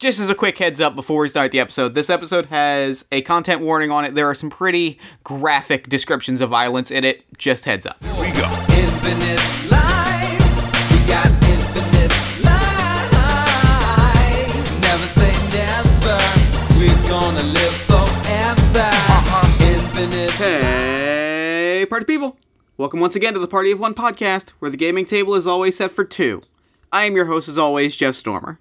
Just as a quick heads up before we start the episode, this episode has a content warning on it. There are some pretty graphic descriptions of violence in it. Just heads up. We go. Infinite lives. We got infinite lives. Never say never. We're gonna live forever. Uh-huh. Infinite. Hey, party people! Welcome once again to the Party of One podcast, where the gaming table is always set for two. I am your host, as always, Jeff Stormer.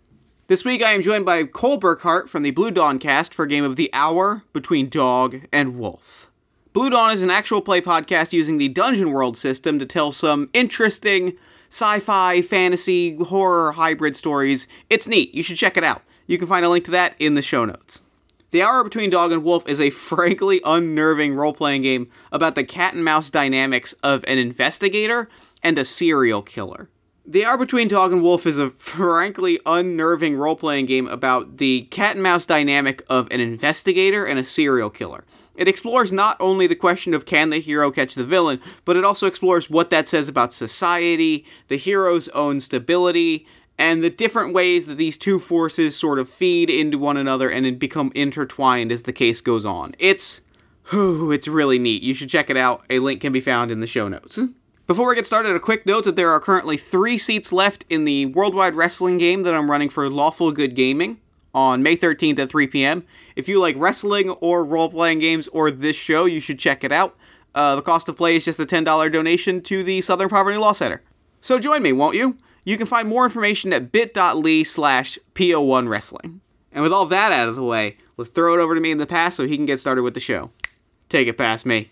This week I am joined by Cole Burkhart from the Blue Dawn cast for a game of The Hour Between Dog and Wolf. Blue Dawn is an actual play podcast using the Dungeon World system to tell some interesting sci fi, fantasy, horror hybrid stories. It's neat. You should check it out. You can find a link to that in the show notes. The Hour Between Dog and Wolf is a frankly unnerving role playing game about the cat and mouse dynamics of an investigator and a serial killer. The Hour Between Dog and Wolf is a frankly unnerving role playing game about the cat and mouse dynamic of an investigator and a serial killer. It explores not only the question of can the hero catch the villain, but it also explores what that says about society, the hero's own stability, and the different ways that these two forces sort of feed into one another and become intertwined as the case goes on. It's whew, it's really neat. You should check it out. A link can be found in the show notes. Before we get started, a quick note that there are currently three seats left in the Worldwide Wrestling game that I'm running for Lawful Good Gaming on May 13th at 3 p.m. If you like wrestling or role playing games or this show, you should check it out. Uh, the cost of play is just a $10 donation to the Southern Poverty Law Center. So join me, won't you? You can find more information at bit.ly slash PO1 Wrestling. And with all that out of the way, let's throw it over to me in the past so he can get started with the show. Take it past me.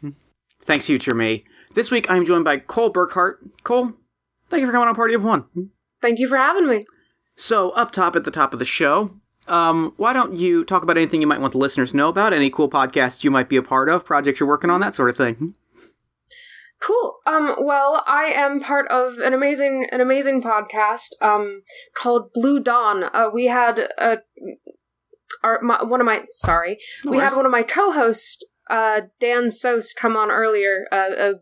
Thanks, future me. This week I'm joined by Cole Burkhart. Cole, thank you for coming on Party of One. Thank you for having me. So, up top at the top of the show, um, why don't you talk about anything you might want the listeners to know about, any cool podcasts you might be a part of, projects you're working on, that sort of thing? Cool. Um, well, I am part of an amazing, an amazing podcast, um, called Blue Dawn. Uh, we had a, our, my, one of my, sorry, No we had one of my co-hosts, uh, Dan Sost come on earlier, uh, a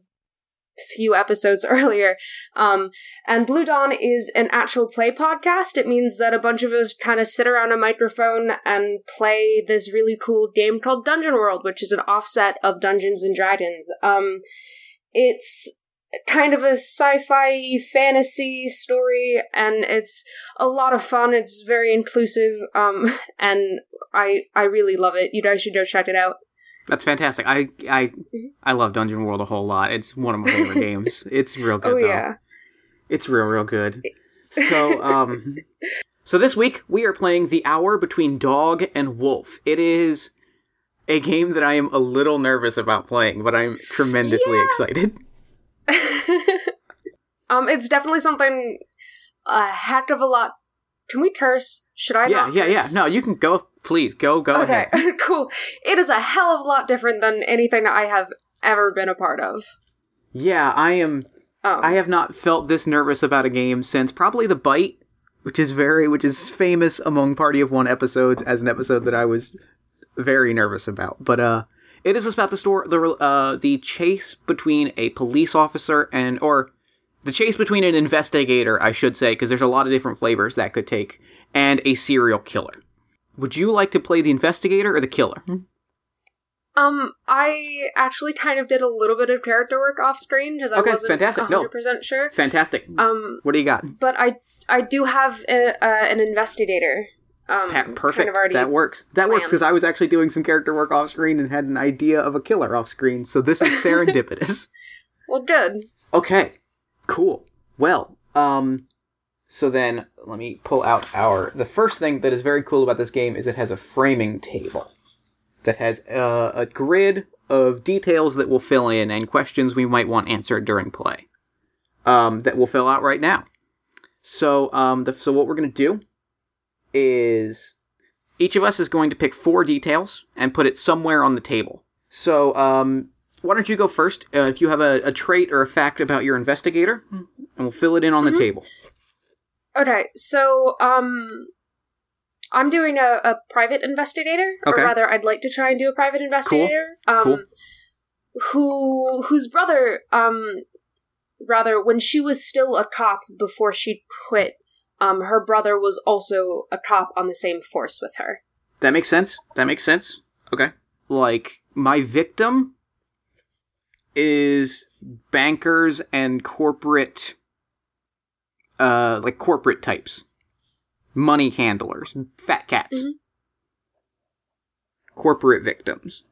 few episodes earlier. Um, and Blue Dawn is an actual play podcast. It means that a bunch of us kind of sit around a microphone and play this really cool game called Dungeon World, which is an offset of Dungeons and Dragons. Um, it's kind of a sci-fi fantasy story and it's a lot of fun it's very inclusive um and i i really love it you guys should go check it out That's fantastic. I I I love Dungeon World a whole lot. It's one of my favorite games. It's real good oh though. yeah It's real, real good. So, um, so this week we are playing The Hour Between Dog and Wolf. It is a game that I am a little nervous about playing, but I'm tremendously Yeah. excited. um it's definitely something a heck of a lot can we curse should i yeah, yeah, yeah. No, you can go. Please go, go ahead. okay ahead. cool it is a hell of a lot different than anything that i have ever been a part of Yeah, I am. um, I have not felt this nervous about a game since probably the bite, which is very, which is famous among Party of One episodes as an episode that I was very nervous about. But uh, it is about the story, the uh, the chase between a police officer and or the chase between an investigator, I should say, because there's a lot of different flavors that could take, and a serial killer. Would you like to play the investigator or the killer? Um, I actually kind of did a little bit of character work off screen because I Okay, wasn't fantastic. 100% sure. Fantastic. Um, what do you got? but I I do have a, uh, an investigator. Um, Pa- perfect. Kind of that works. That works because I was actually doing some character work off screen and had an idea of a killer off screen. So this is serendipitous. Well, good. okay, cool. Well, um, so then let me pull out our. The first thing that is very cool about this game is it has a framing table that has uh, a grid of details that will fill in and questions we might want answered during play. Um, that we'll fill out right now. So, um, the, so what we're gonna do is each of us is going to pick four details and put it somewhere on the table. So, um, why don't you go first? Uh, if you have a, a trait or a fact about your investigator, and we'll fill it in on the table. Okay, so um, I'm doing a, a private investigator, Okay. or rather, I'd like to try and do a private investigator. Um, Cool. Who whose brother um, rather when she was still a cop before she quit um, her brother was also a cop on the same force with her. That makes sense. That makes sense. Okay. Like my victim is bankers and corporate uh like corporate types. Money handlers, fat cats. Mhm. Corporate victims.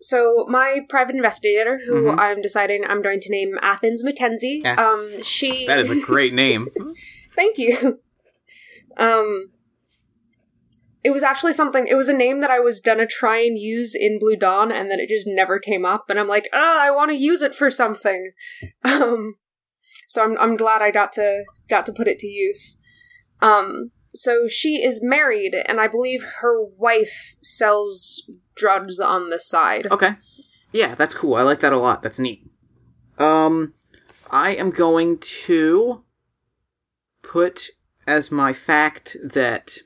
So my private investigator, who Mhm. I'm deciding I'm going to name Athens Mackenzie, Ath- um, she That is a great name. Thank you. Um, it was actually something. It was a name that I was gonna try and use in Blue Dawn, and then it just never came up. And I'm like, ah, I want to use it for something. Um, so I'm I'm glad I got to got to put it to use. Um, so she is married, and I believe her wife sells drugs on the side. Okay. Yeah, that's cool. I like that a lot. That's neat. Um, I am going to put as my fact that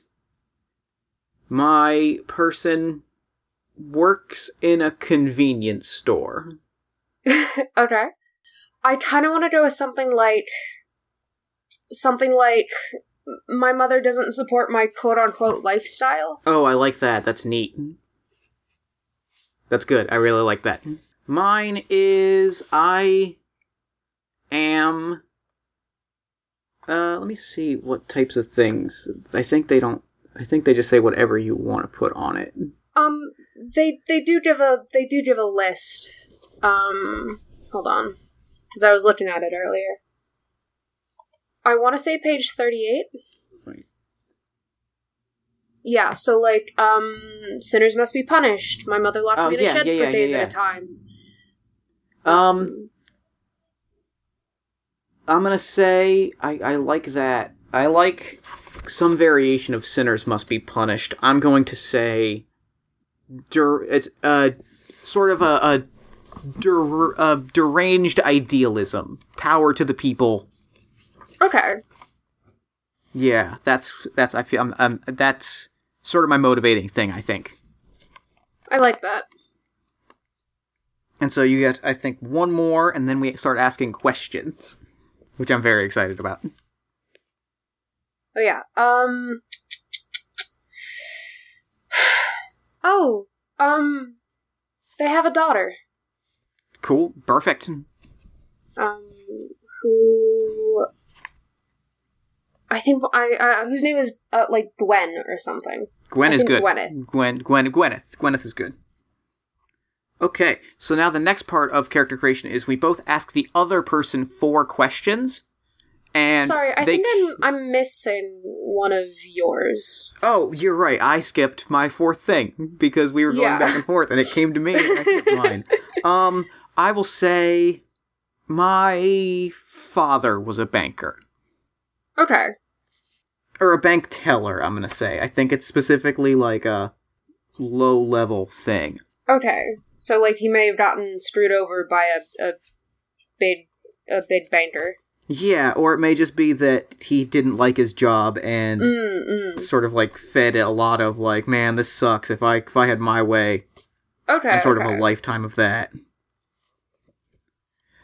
my person works in a convenience store. okay. I kind of want to go with something like something like my mother doesn't support my quote unquote lifestyle. Oh, I like that. That's neat. That's good. I really like that. Mine is I am uh let me see what types of things. I think they don't I think they just say whatever you want to put on it. Um they they do give a they do give a list. Um hold on cuz I was looking at it earlier. I want to say page 38. Right. Yeah, so like um sinners must be punished. My mother locked Oh, me in yeah, a shed yeah, for yeah, days at a time. Um I'm gonna say I, I like that. I like some variation of sinners must be punished. I'm going to say der, it's uh sort of a, a, der, a deranged idealism. Power to the people. Okay. Yeah, that's that's I feel I'm, I'm, that's sort of my motivating thing. I think. I like that. And so you get I think one more, and then we start asking questions, which I'm very excited about. Oh yeah. Um Oh, um they have a daughter. Cool, perfect. Um who I think I uh, whose name is uh, like Gwen or something. Gwen I is good. Gwyneth. Gwen, Gwen, Gwyneth. Gwyneth is good. Okay, so now the next part of character creation is we both ask the other person four questions, and Sorry, I think I'm I'm missing one of yours. Oh, you're right. I skipped my fourth thing because we were going Yeah. back and forth, and it came to me, and I skipped mine. Um, I will say my father was a banker Okay. or a bank teller. I'm gonna say. I think it's specifically like a low level thing. Okay. So like he may have gotten screwed over by a, a big a big banker. Yeah, or it may just be that he didn't like his job and Mm, mm. sort of like fed a lot of like, man, this sucks. If I if I had my way, Okay. and sort okay. of a lifetime of that.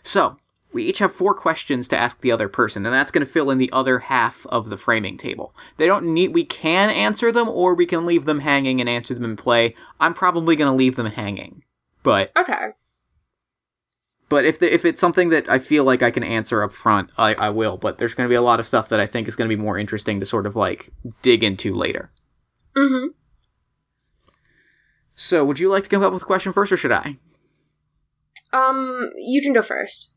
So, we each have four questions to ask the other person, and that's going to fill in the other half of the framing table. They don't need, we can answer them, or we can leave them hanging and answer them in play. I'm probably going to leave them hanging. But, Okay. but if the, if it's something that I feel like I can answer up front, I, I will. But there's going to be a lot of stuff that I think is going to be more interesting to sort of like dig into later. Mm-hmm. So, would you like to come up with a question first, or should I? Um, you can go first.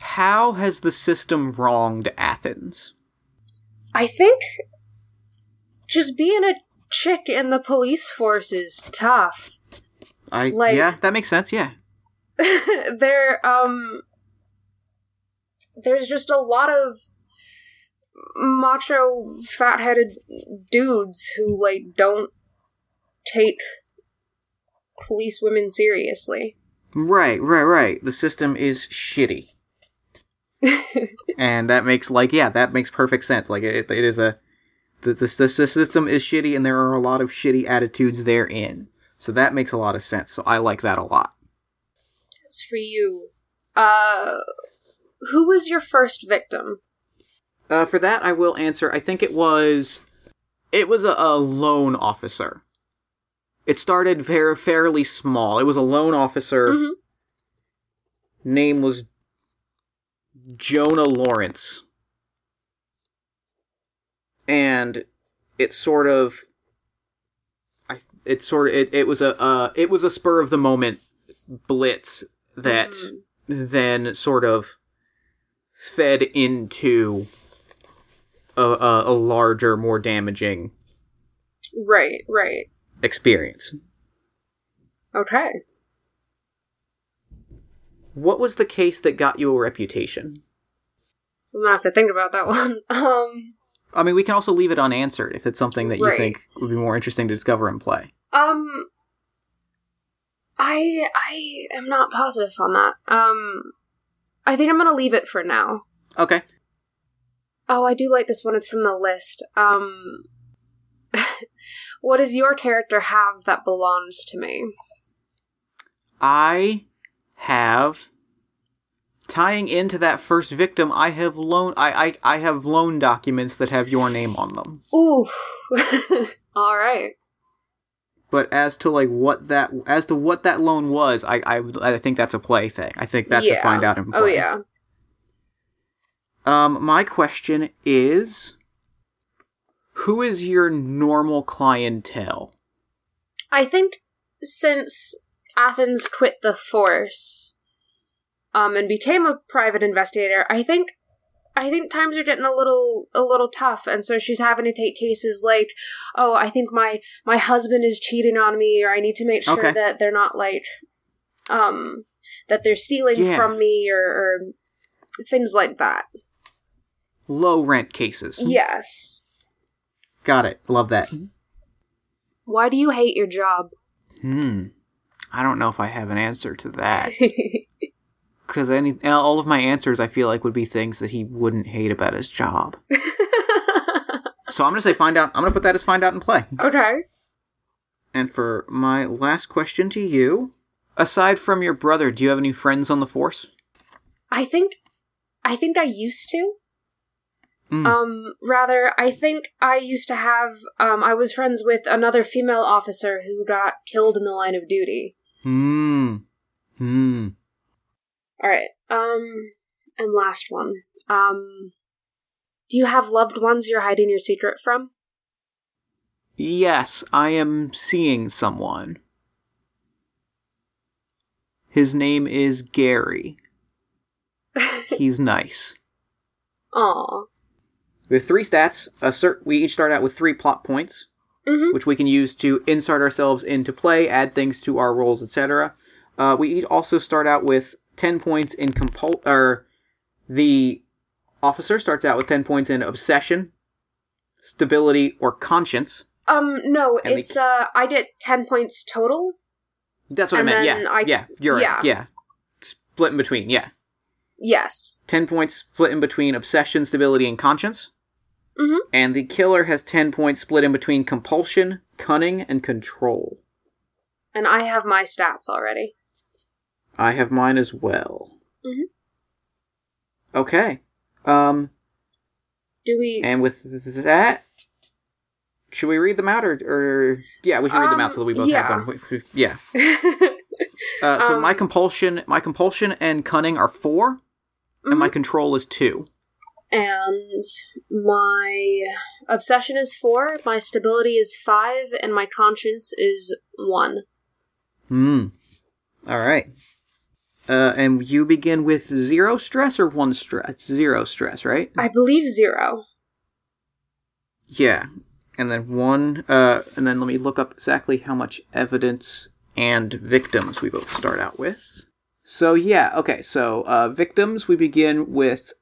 How has the system wronged Athens? I think just being a chick in the police force is tough. I Like- yeah, that makes sense. Yeah, there, um, there's just a lot of macho, fat-headed dudes who like don't take police women seriously. Right, right, right. The system is shitty, and that makes like yeah, that makes perfect sense. Like it, it is a the, the the system is shitty, and there are a lot of shitty attitudes therein. So that makes a lot of sense. So I like that a lot. As for you, uh, who was your first victim? Uh, for that, I will answer. I think it was, it was a, a loan officer. It started very fairly small. It was a loan officer. Mhm. Name was Jonah Lawrence, and it sort of, I it sort of it, it was a uh, it was a spur of the moment blitz that Mhm. then sort of fed into a, a, a larger, more damaging Right, right. Experience. Okay. What was the case that got you a reputation? I'm gonna have to think about that one. Um, I mean, we can also leave it unanswered if it's something that you Right. think would be more interesting to discover and play. um, I I am not positive on that. Um, I think I'm gonna leave it for now. Okay. Oh, I do like this one. It's from the list. Um, what does your character have that belongs to me? I have tying into that first victim. I have loan. I I, I have loan documents that have your name on them. Ooh. All right. But as to like what that as to what that loan was, I I, I think that's a play thing. I think that's a find out and play. Oh yeah. Um, my question is, who is your normal clientele? I think since Athens quit the force, um, and became a private investigator, I think, I think times are getting a little, a little tough, and so she's having to take cases like, oh, I think my my husband is cheating on me, or I need to make sure Okay. that they're not like, um, that they're stealing Yeah. from me, or, or things like that. Low rent cases. Yes. Got it. Love that. Why do you hate your job? Hmm. I don't know if I have an answer to that. Because any all of my answers, I feel like, would be things that he wouldn't hate about his job. So I'm gonna say find out. I'm gonna put that as find out and play. okay. And for my last question to you, aside from your brother, do you have any friends on the force? I think I think I used to. Mm. Um rather I think I used to have um I was friends with another female officer who got killed in the line of duty. Hmm. Hmm. All right. Um and last one. Um do you have loved ones you're hiding your secret from? Yes, I am seeing someone. His name is Gary. He's nice. Aw. We have three stats. Assert. We each start out with three plot points, Mhm. which we can use to insert ourselves into play, add things to our roles, etc. Uh, we each also start out with ten points in compul. Or the officer starts out with ten points in obsession, stability, or conscience. Um no, And the- it's uh I get 10 points total. That's what I meant. Yeah, I- yeah, you're yeah. right. Yeah, split in between. Yeah, Yes. ten points split in between obsession, stability, and conscience. Mhm. And the killer has ten points split in between compulsion, cunning, and control. And I have my stats already. I have mine as well. Mhm. Okay. Um, Do we and with that, should we read them out, or, or yeah, we should read them out so that we both Um, have them. Yeah. Uh, so Um, my compulsion, my compulsion and cunning are 4 and my Mhm. control is two. and my obsession is four, my stability is five, and my conscience is one. Hmm. All right. Uh, and you begin with zero stress or one stress? Zero stress, right? I believe zero. Yeah. And then one, uh, and then let me look up exactly how much evidence and victims we both start out with. So, yeah, okay, so, uh, victims, we begin with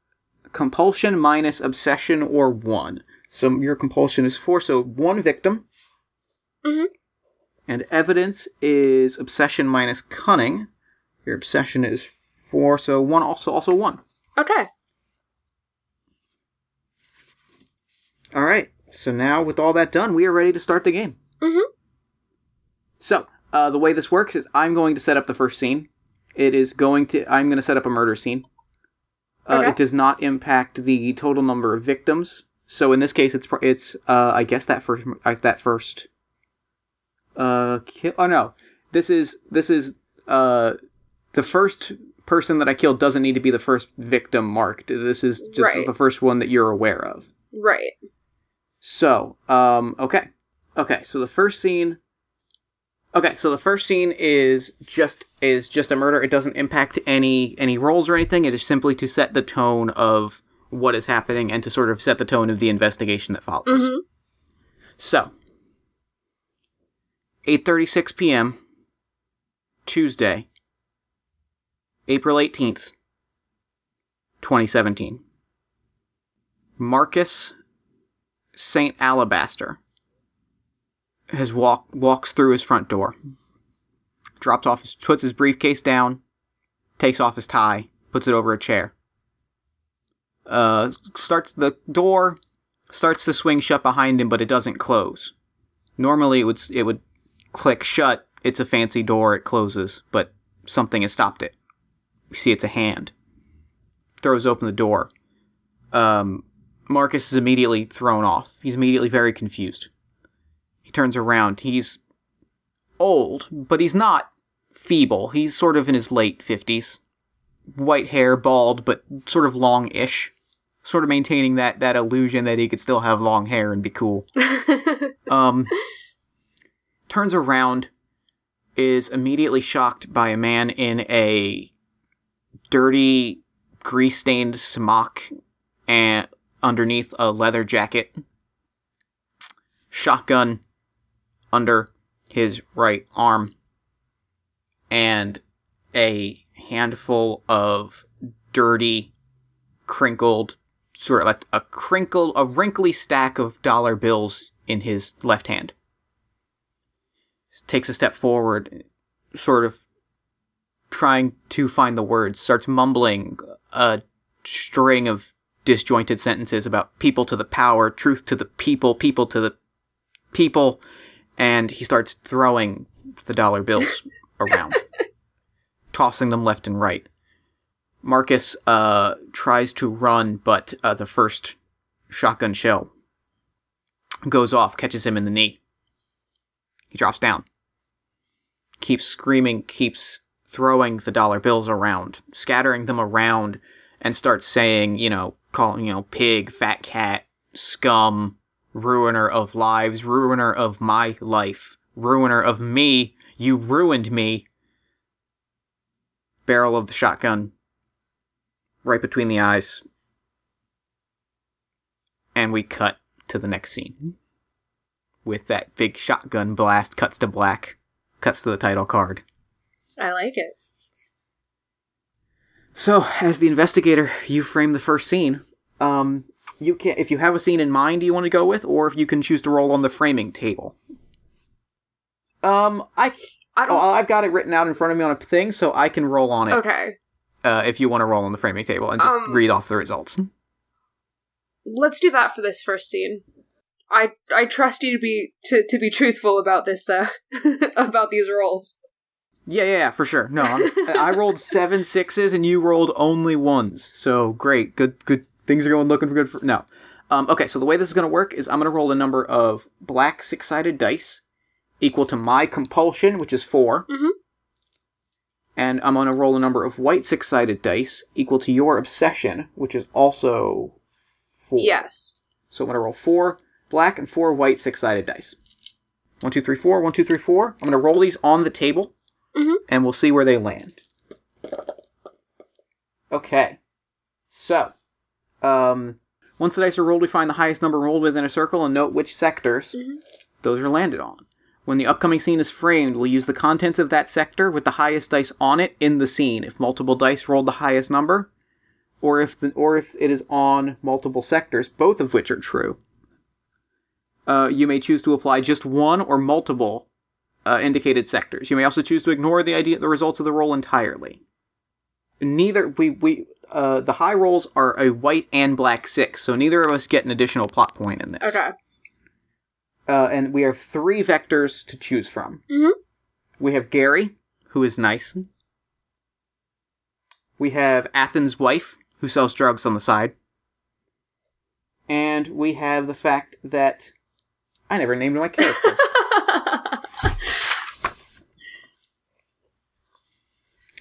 compulsion minus obsession or one. So your compulsion is four, so one victim. Mhm. And evidence is obsession minus cunning. Your obsession is four, so one also also one. Okay. All right. So now, with all that done, we are ready to start the game. Mhm. So uh, the way this works is I'm going to set up the first scene. It is going to I'm going to set up a murder scene. Uh, Okay. It does not impact the total number of victims. So in this case, it's it's uh, I guess that first uh, that first uh kill. Oh no, this is this is uh the first person that I killed doesn't need to be the first victim marked. This is just Right. the first one that you're aware of. Right. So, um, okay. Okay, so the first scene Okay, so the first scene is just is just a murder. It doesn't impact any any roles or anything. It is simply to set the tone of what is happening and to sort of set the tone of the investigation that follows. Mhm. So, 8:36 p.m. Tuesday, April 18th, 2017. Marcus Saint Alabaster has walk walks through his front door, drops off, his, puts his briefcase down, takes off his tie, puts it over a chair. Uh, starts the door, starts to swing shut behind him, but it doesn't close. Normally, it would it would click shut. It's a fancy door. It closes, but something has stopped it. You see, it's a hand. Throws open the door. Um, Marcus is immediately thrown off. He's immediately very confused. Turns around. He's old, but he's not feeble. He's sort of in his late 50s. White hair, bald, but sort of long-ish. Sort of maintaining that, that illusion that he could still have long hair and be cool. um, turns around, is immediately shocked by a man in a dirty, grease-stained smock and underneath a leather jacket, shotgun under his right arm, and a handful of dirty, crinkled, sort of like a crinkle, a wrinkly stack of dollar bills in his left hand. Takes a step forward, sort of trying to find the words, starts mumbling a string of disjointed sentences about people to the power, truth to the people, people to the people, and he starts throwing the dollar bills around, tossing them left and right. Marcus uh, tries to run, but uh, the first shotgun shell goes off, catches him in the knee. He drops down. Keeps screaming, keeps throwing the dollar bills around, scattering them around, and starts saying, you know, calling, you know, pig, fat cat, scum, ruiner of lives, ruiner of my life, ruiner of me, you ruined me. Barrel of the shotgun right between the eyes. And we cut to the next scene. With that big shotgun blast, cuts to black, cuts to the title card. I like it. So, as the investigator, you frame the first scene. Um, you can if you have a scene in mind you want to go with, or if you can choose to roll on the framing table. Um, I I oh, don't. I've got it written out in front of me on a thing, so I can roll on it. okay. Uh, if you want to roll on the framing table and just Um, read off the results. Let's do that for this first scene. I I trust you to be to, to be truthful about this uh about these rolls. Yeah, yeah, yeah, for sure. No, I'm, I rolled seven sixes and you rolled only ones. So great, good, good. Things are going looking for good. For no, um, okay. So the way this is going to work is I'm going to roll a number of black six-sided dice equal to my compulsion, which is 4 Mhm. and I'm going to roll a number of white six-sided dice equal to your obsession, which is also four. Yes. So I'm going to roll four black and four white six-sided dice. One, two, three, four. One, two, three, four. I'm going to roll these on the table, Mhm. and we'll see where they land. Okay. So, um, once the dice are rolled, we find the highest number rolled within a circle and note which sectors those are landed on. When the upcoming scene is framed, we'll use the contents of that sector with the highest dice on it in the scene. If multiple dice rolled the highest number, or if the, or if it is on multiple sectors, both of which are true. Uh, you may choose to apply just one or multiple uh, indicated sectors. You may also choose to ignore the idea the results of the roll entirely. Neither we we uh, the high rolls are a white and black six, so neither of us get an additional plot point in this. Okay. Uh, and we have three vectors to choose from. Mhm. We have Gary, who is nice. We have Athens' wife, who sells drugs on the side. And we have the fact that I never named my character.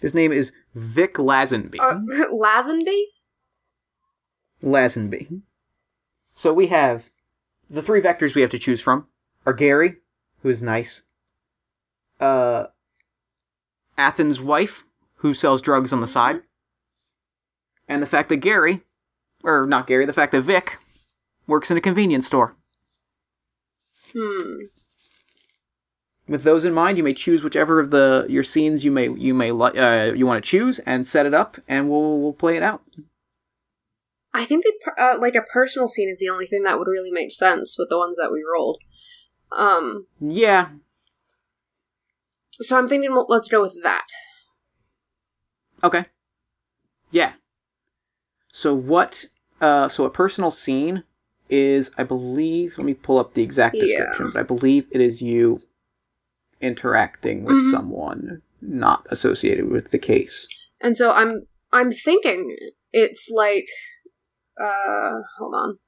His name is Vic Lazenby. uh, Lazenby? Lazenby. So we have the three vectors we have to choose from are Gary, who is nice, uh, Athens' wife, who sells drugs on the side, and the fact that Gary, or not Gary, the fact that Vic works in a convenience store. Hmm. With those in mind, you may choose whichever of the your scenes you may you may li- uh, you want to choose and set it up, and we'll we'll play it out. I think per- uh, like a personal scene is the only thing that would really make sense with the ones that we rolled. Um, Yeah, so I'm thinking well, let's go with that. Okay. Yeah. So what? Uh, so a personal scene is, I believe. Let me pull up the exact Yeah. description. But I believe it is you interacting with Mhm. someone not associated with the case. And so I'm I'm thinking it's like uh hold on.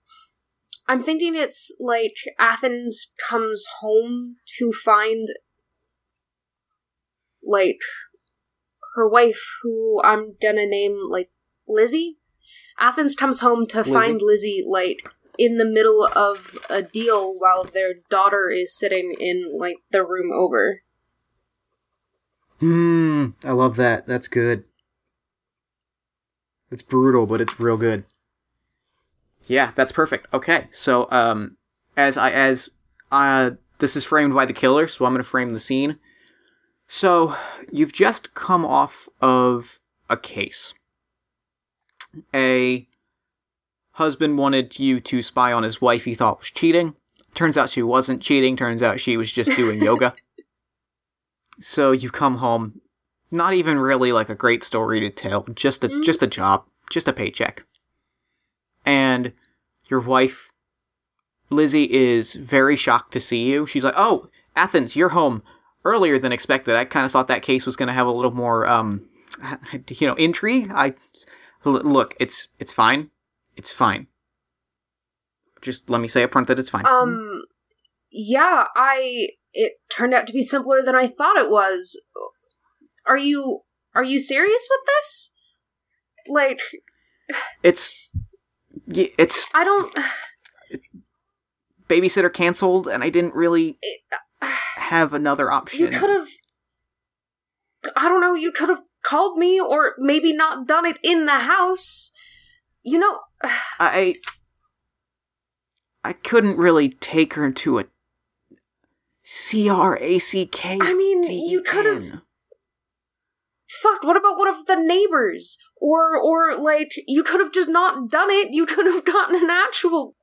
I'm thinking it's like Athens comes home to find like her wife who I'm gonna name like Lizzie. Athens comes home to Lizzie. find Lizzie like in the middle of a deal while their daughter is sitting in like the room over. Hmm. I love that. That's good. It's brutal, but it's real good. Yeah, that's perfect. Okay, so um, as I as uh, this is framed by the killer, so I'm gonna frame the scene. So you've just come off of a case. A husband wanted you to spy on his wife he thought was cheating. Turns out she wasn't cheating. Turns out she was just doing yoga. So you come home, not even really like a great story to tell, just a Mm. just a job, just a paycheck. And your wife, Lizzie, is very shocked to see you. She's like, "Oh, Athens, you're home earlier than expected. I kind of thought that case was going to have a little more, um, you know, intrigue. I look, it's it's fine, it's fine. Just let me say up front that it's fine. Um, yeah, I. It turned out to be simpler than I thought it was. Are you are you serious with this? Like, it's it's I don't. babysitter canceled, and I didn't really have another option. You could have. I don't know. You could have called me, or maybe not done it in the house. You know, I I couldn't really take her to a C R A C K. I mean, you could've- fuck. What about one of the neighbors, or or like you could have just not done it. You could have gotten an actual.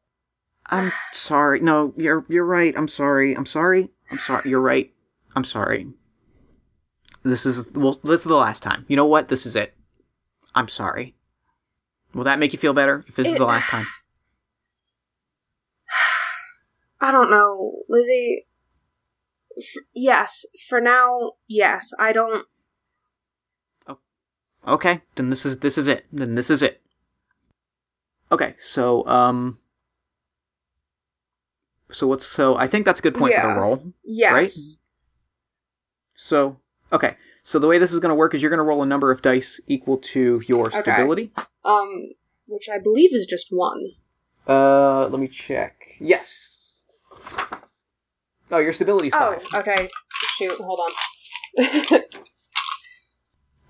I'm sorry. No, you're you're right. I'm sorry. I'm sorry. I'm sorry. You're right. I'm sorry. This is well. This is the last time. You know what? This is it. I'm sorry. Will that make you feel better if this is the last time? I don't know, Lizzie. F- yes, for now, yes. I don't. Okay, then this is this is it. Then this is it. Okay, so um, so what's so? I think that's a good point for Yeah. the roll. Yes. Right? So okay, so the way this is going to work is you're going to roll a number of dice equal to your Okay. stability. Um, which I believe is just one. Uh, let me check. Yes. Oh, your stability's Oh, five. okay. Shoot, hold on.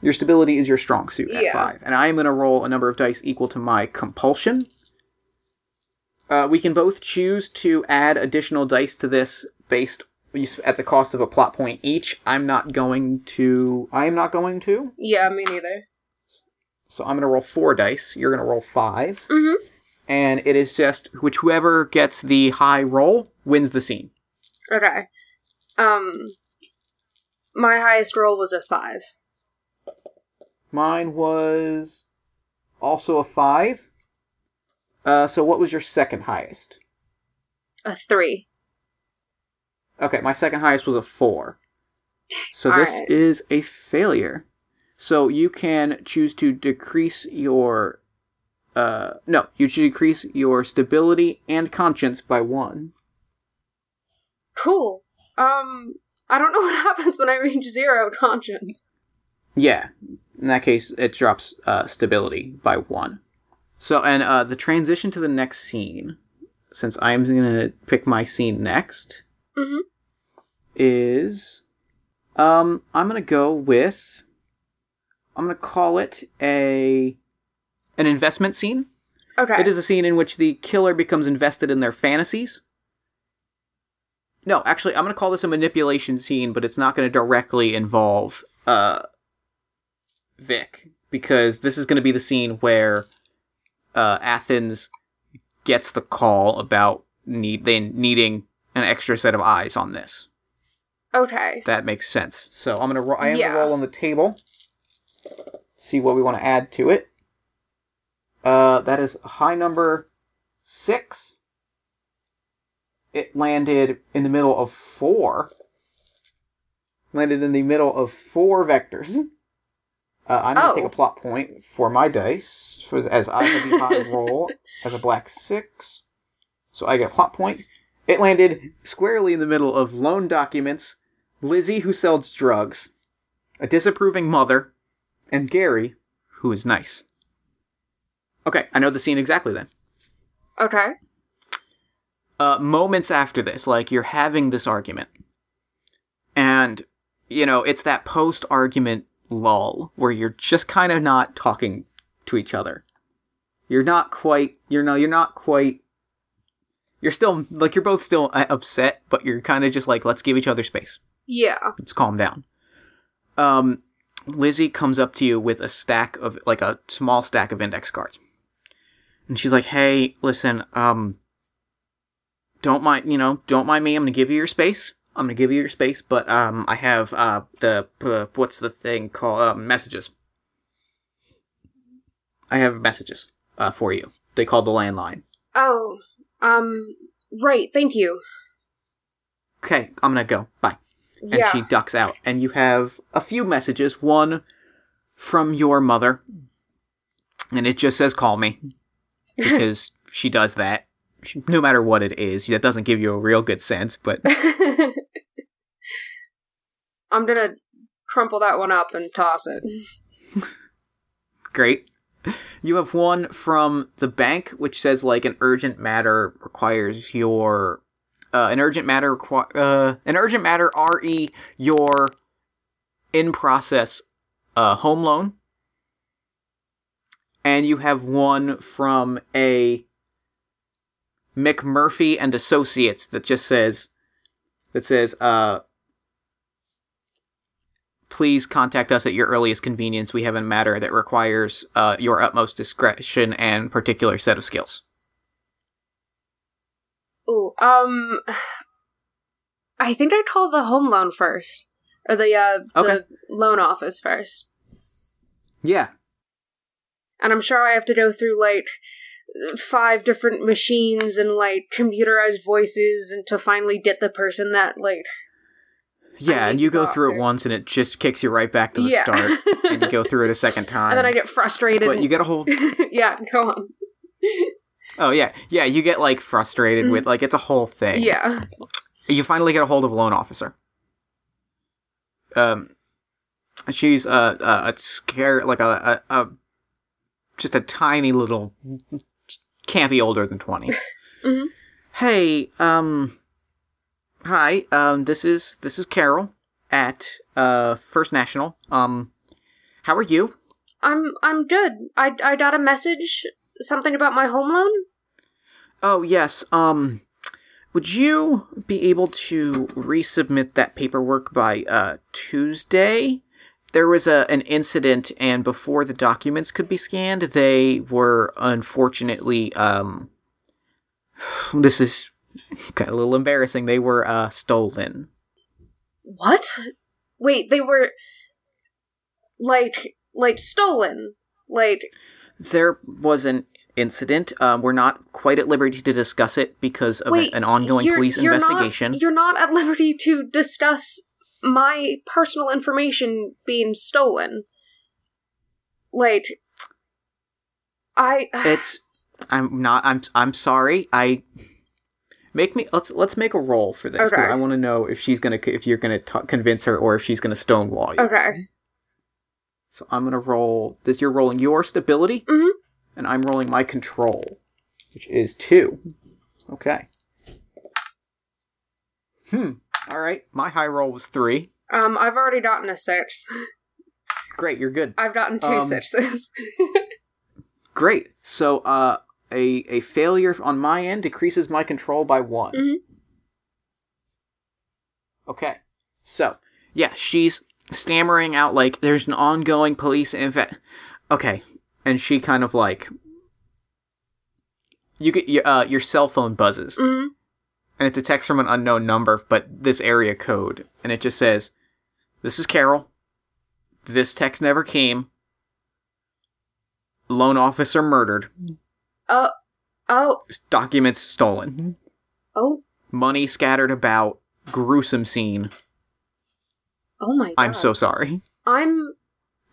Your stability is your strong suit at Yeah. five, and I am going to roll a number of dice equal to my compulsion. Uh, we can both choose to add additional dice to this based at the cost of a plot point each. I'm not going to. I am not going to. yeah, me neither. So I'm going to roll four dice. You're going to roll five, Mm-hmm. and it is just which whoever gets the high roll wins the scene. Okay. Um, my highest roll was a five. Mine was also a five. Uh, so what was your second highest? A three. Okay, my second highest was a four. So this Alright. is a failure. So you can choose to decrease your uh, no, you should decrease your stability and conscience by one. Cool. Um, I don't know what happens when I reach zero conscience. Yeah, in that case, it drops uh, stability by one. So, and uh, the transition to the next scene, since I'm gonna pick my scene next, Mhm. is um, I'm gonna go with I'm gonna call it a an investment scene. Okay. It is a scene in which the killer becomes invested in their fantasies. No, actually, I'm going to call this a manipulation scene, but it's not going to directly involve uh, Vic because this is going to be the scene where uh, Athens gets the call about need they needing an extra set of eyes on this. Okay. That makes sense. So I'm gonna ro- I am Yeah. gonna roll on the table. See what we want to add to it. Uh, that is high number six. It landed in the middle of four. Landed in the middle of four vectors. Uh, I'm gonna Oh. take a plot point for my dice for, as I have the high roll as a black six. So I get a plot point. It landed squarely in the middle of loan documents, Lizzie, who sells drugs, a disapproving mother, and Gary, who is nice. Okay, I know the scene exactly then. Okay. Uh, moments after this, like you're having this argument, and you know it's that post-argument lull where you're just kind of not talking to each other. You're not quite. You're no. You're not quite. You're still like you're both still uh, upset, but you're kind of just like let's give each other space. Yeah. Let's calm down. Um, Lizzie comes up to you with a stack of like a small stack of index cards, and she's like, "Hey, listen, um, don't mind, you know, don't mind me. I'm gonna give you your space. I'm gonna give you your space, but um, I have uh the uh, what's the thing called uh, messages. I have messages uh for you. They called the landline. Oh. Um. Right. Thank you. Okay, I'm gonna go. Bye." and yeah. she ducks out. And you have a few messages. One from your mother, and it just says "call me" because she does that. She, no matter what it is, that doesn't give you a real good sense. But I'm gonna crumple that one up and toss it. great. You have one from the bank, which says like an urgent matter requires your uh, an urgent matter uh, an urgent matter re your in process uh, home loan, and you have one from a McMurphy and Associates that just says that says uh please contact us at your earliest convenience. We have a matter that requires uh, your utmost discretion and particular set of skills. Ooh. Um. I think I'd call the home loan first, or the uh Okay. the loan office first. Yeah. and I'm sure I have to go through like five different machines and like computerized voices and to finally get the person that like Yeah, and you to go through it once and it just kicks you right back to the Yeah. start. and you go through it a second time. and then I get frustrated. but you get a whole yeah, go on. Oh yeah. Yeah, you get like frustrated with like it's a whole thing. Mm-hmm. Yeah. you finally get a hold of a loan officer. Um, she's uh, uh, a scare like a, a, a just a tiny little can't be older than 20 Mhm. Hey, um, hi. Um, this is this is Carol at uh First National. Um, how are you? I'm I'm good. I I got a message something about my home loan. Oh yes. Um, would you be able to resubmit that paperwork by uh Tuesday? There was a an incident, and before the documents could be scanned, they were unfortunately um. This is of a little embarrassing. They were uh stolen. What? Wait, they were like like stolen. Like There was an incident. Um, we're not quite at liberty to discuss it because of wait, an ongoing you're- police you're not- investigation. you're not at liberty to discuss my personal information being stolen. Like I It's I'm not I'm I'm sorry. I make me let's let's make a roll for this. Okay. I want to know if she's gonna if you're gonna t- convince her or if she's gonna stonewall you. okay. So I'm gonna roll this. You're rolling your stability, Mhm. and I'm rolling my control, which is two. Okay. Hmm. All right. My high roll was three. Um, I've already gotten a six. Great. You're good. I've gotten two Um, sixes. Great. So, uh, a a failure on my end decreases my control by one. Mhm. Okay. So, yeah, she's stammering out like there's an ongoing police inve Okay, and she kind of like you get your uh, your cell phone buzzes, hmm and it's a text from an unknown number, but this area code, and it just says, "This is Carol. This text never came. Loan officer murdered. Oh, oh, Documents stolen. Mm-hmm. oh, Money scattered about. Gruesome scene. oh my god. I'm so sorry. I'm.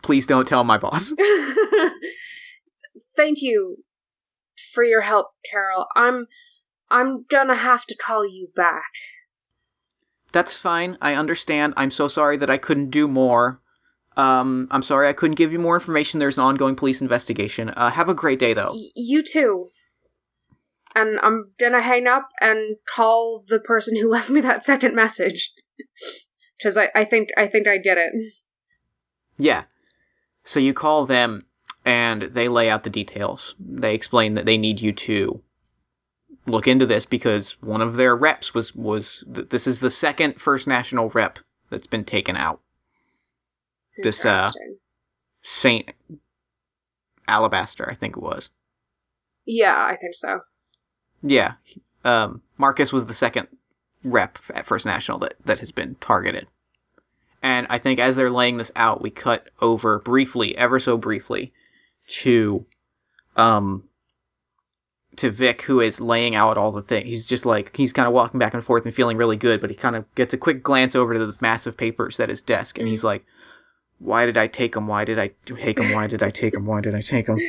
Please don't tell my boss." Thank you for your help, Carol. I'm. I'm gonna have to call you back. That's fine. I understand. I'm so sorry that I couldn't do more. Um, I'm sorry I couldn't give you more information. There's an ongoing police investigation. Uh, have a great day, though. Y- you too. And I'm gonna hang up and call the person who left me that second message. Because I, I think I think I get it. Yeah. So you call them, and they lay out the details. They explain that they need you to look into this because one of their reps was was th- this is the second First National rep that's been taken out. This, uh, Saint Alabaster, I think it was. Yeah, I think so. Yeah. Um, Marcus was the second rep at First National that, that has been targeted. And I think as they're laying this out, we cut over briefly, ever so briefly, to um to Vic, who is laying out all the things. He's just like he's kind of walking back and forth and feeling really good, but he kind of gets a quick glance over to the massive papers at his desk, and he's like, "Why did I take him? Why did I take him? Why did I take him? Why did I take him?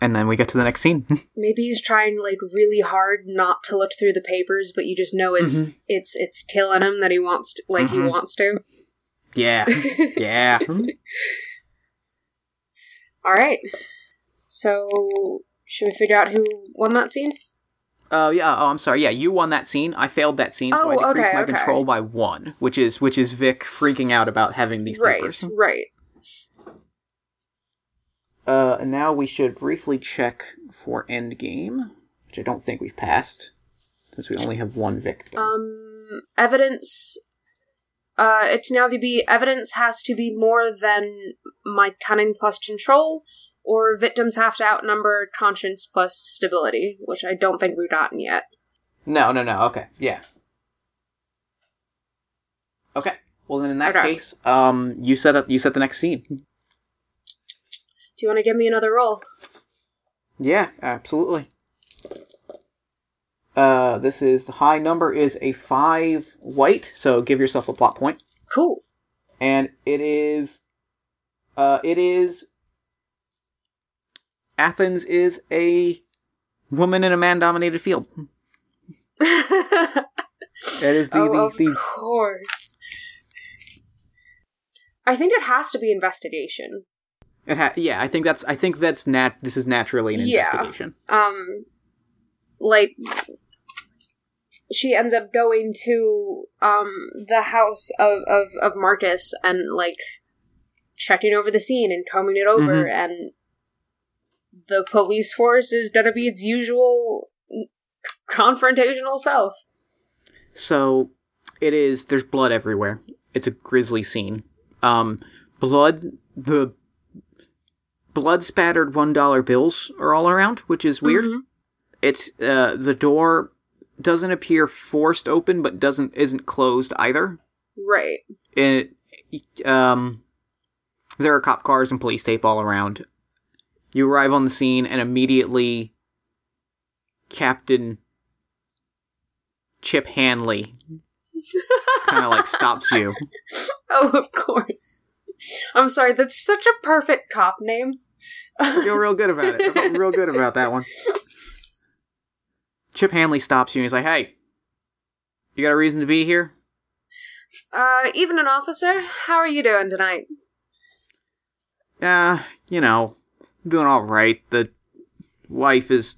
And then we get to the next scene. Maybe he's trying like really hard not to look through the papers, but you just know it's Mhm. it's it's killing him that he wants to, like he Mhm. wants to. yeah, yeah. All right. So should we figure out who won that scene? Oh yeah. Oh, I'm sorry. Yeah, you won that scene. I failed that scene, so I Oh, decreased okay, my okay. control by one, which is which is Vic freaking out about having these right, papers. right. Uh, and now we should briefly check for endgame, which I don't think we've passed, since we only have one victim. Um, evidence. Uh, it can either be evidence has to be more than my cunning plus control, or victims have to outnumber conscience plus stability, which I don't think we've gotten yet. no, no, no. Okay, yeah. Okay. Well, then in that Okay. case, um, you set up you set the next scene. Do you want to give me another roll? Yeah, absolutely. Uh, this is the high number is a five white, so give yourself a plot point, Cool. and it is, uh, it is. Athens is a woman in a man-dominated field. oh, That is the of the, the course. I think it has to be investigation. it ha- yeah. I think that's I think that's nat. This is naturally an Yeah. investigation. um like she ends up going to um the house of of, of Marcus and like checking over the scene and combing it over and the police force is gonna be its usual confrontational self. So it is. There's blood everywhere. It's a grisly scene. Um, blood. The blood spattered one dollar bills are all around, which is weird. Mhm. It's uh the door doesn't appear forced open, but doesn't isn't closed either. Right. It um there are cop cars and police tape all around. You arrive on the scene and immediately Captain Chip Hanley kind of like stops you. Oh, of course. I'm sorry, that's such a perfect cop name. I feel real good about it. I felt real good about that one. Chip Hanley stops you and he's like, "Hey, you got a reason to be here?" Uh, even an officer. How are you doing tonight? Yeah, you know, I'm doing all right. The wife is,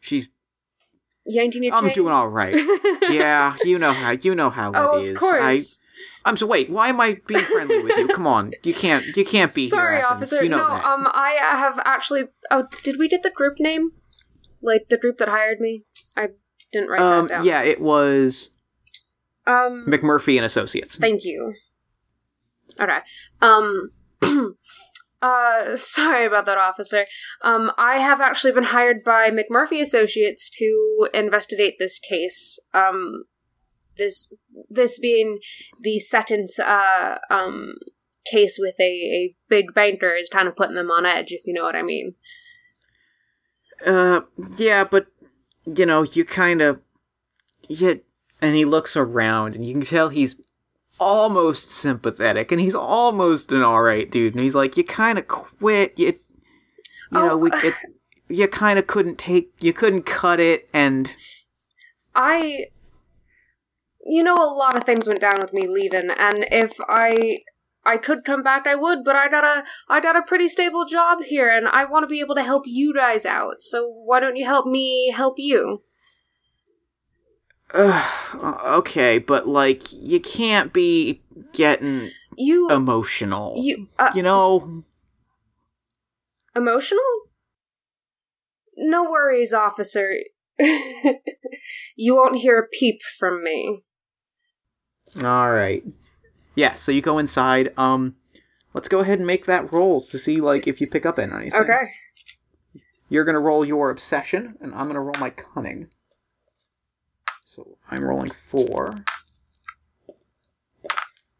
she's. Yanking your I'm chain? doing all right. yeah, you know how you know how Oh, it of course. I, I'm so wait. Why am I being friendly with you? Come on, you can't. You can't be Sorry, here. Officer. You know no, that. um, I uh, have actually. Oh, did we get the group name? Like the group that hired me? I didn't write um, that down. yeah, it was Um, McMurphy and Associates. thank you. Okay. Um. Uh, sorry about that, officer. Um, I have actually been hired by McMurphy Associates to investigate this case. Um, this this being the second uh um case with a, a big banker is kind of putting them on edge, if you know what I mean. Uh, yeah, but you know, you kind of, yeah. And he looks around, and you can tell he's almost sympathetic, and he's almost an all right dude. And he's like, "You kind of quit. You, you know, Oh. we, it, you kind of couldn't take, you couldn't cut it, and I, you know, a lot of things went down with me leaving, and if I, I could come back, I would. But I got a, I got a pretty stable job here, and I want to be able to help you guys out. So why don't you help me help you? Uh, okay, but like, you can't be getting You, emotional. you, uh, you know, emotional? No worries, officer. you won't hear a peep from me. All right. Yeah, so you go inside. Um let's go ahead and make that rolls to see like if you pick up on anything. Okay. You're going to roll your obsession and I'm going to roll my cunning. So, I'm rolling 4.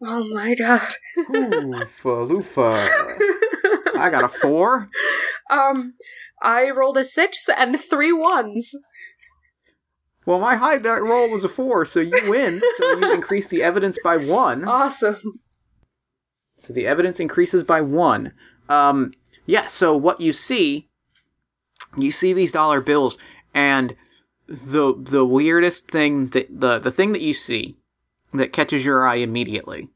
Oh my god. Oofa loofa. I got a 4. Um, I rolled a six and three ones. Well, my high roll was a 4, so you win. So you increase the evidence by 1. Awesome. So the evidence increases by one. Um, yeah, so what you see, you see these dollar bills, and the the weirdest thing that the the thing that you see that catches your eye immediately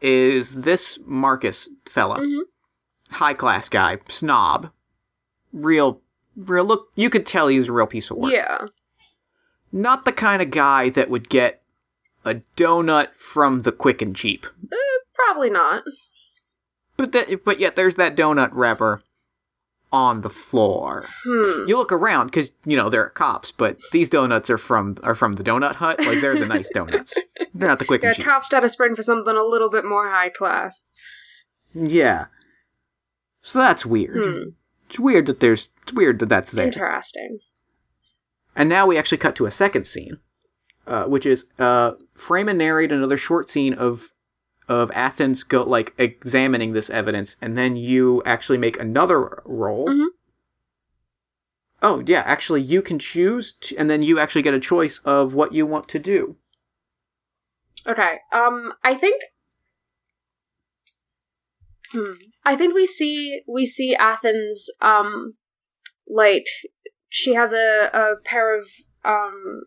is this Marcus fella, Mhm. high class guy, snob, real, real. Look, you could tell he was a real piece of work Yeah. not the kind of guy that would get a donut from the quick and cheap. Probably not. But that, but yet there's that donut wrapper on the floor. Hmm. You look around because you know there are cops, but these donuts are from are from the donut hut. Like they're the nice donuts. They're not the quick Yeah, cops got to spring for something a little bit more high class. Yeah. So that's weird. Hmm. It's weird that there's. It's weird that that's there. Interesting. And now we actually cut to a second scene, uh, which is uh, frame and narrate another short scene of of Athens go like examining this evidence, and then you actually make another roll. Mhm. Oh yeah, actually you can choose, to, and then you actually get a choice of what you want to do. Okay. Um, I think. Hmm. I think we see we see Athens. Um, like she has a a pair of um,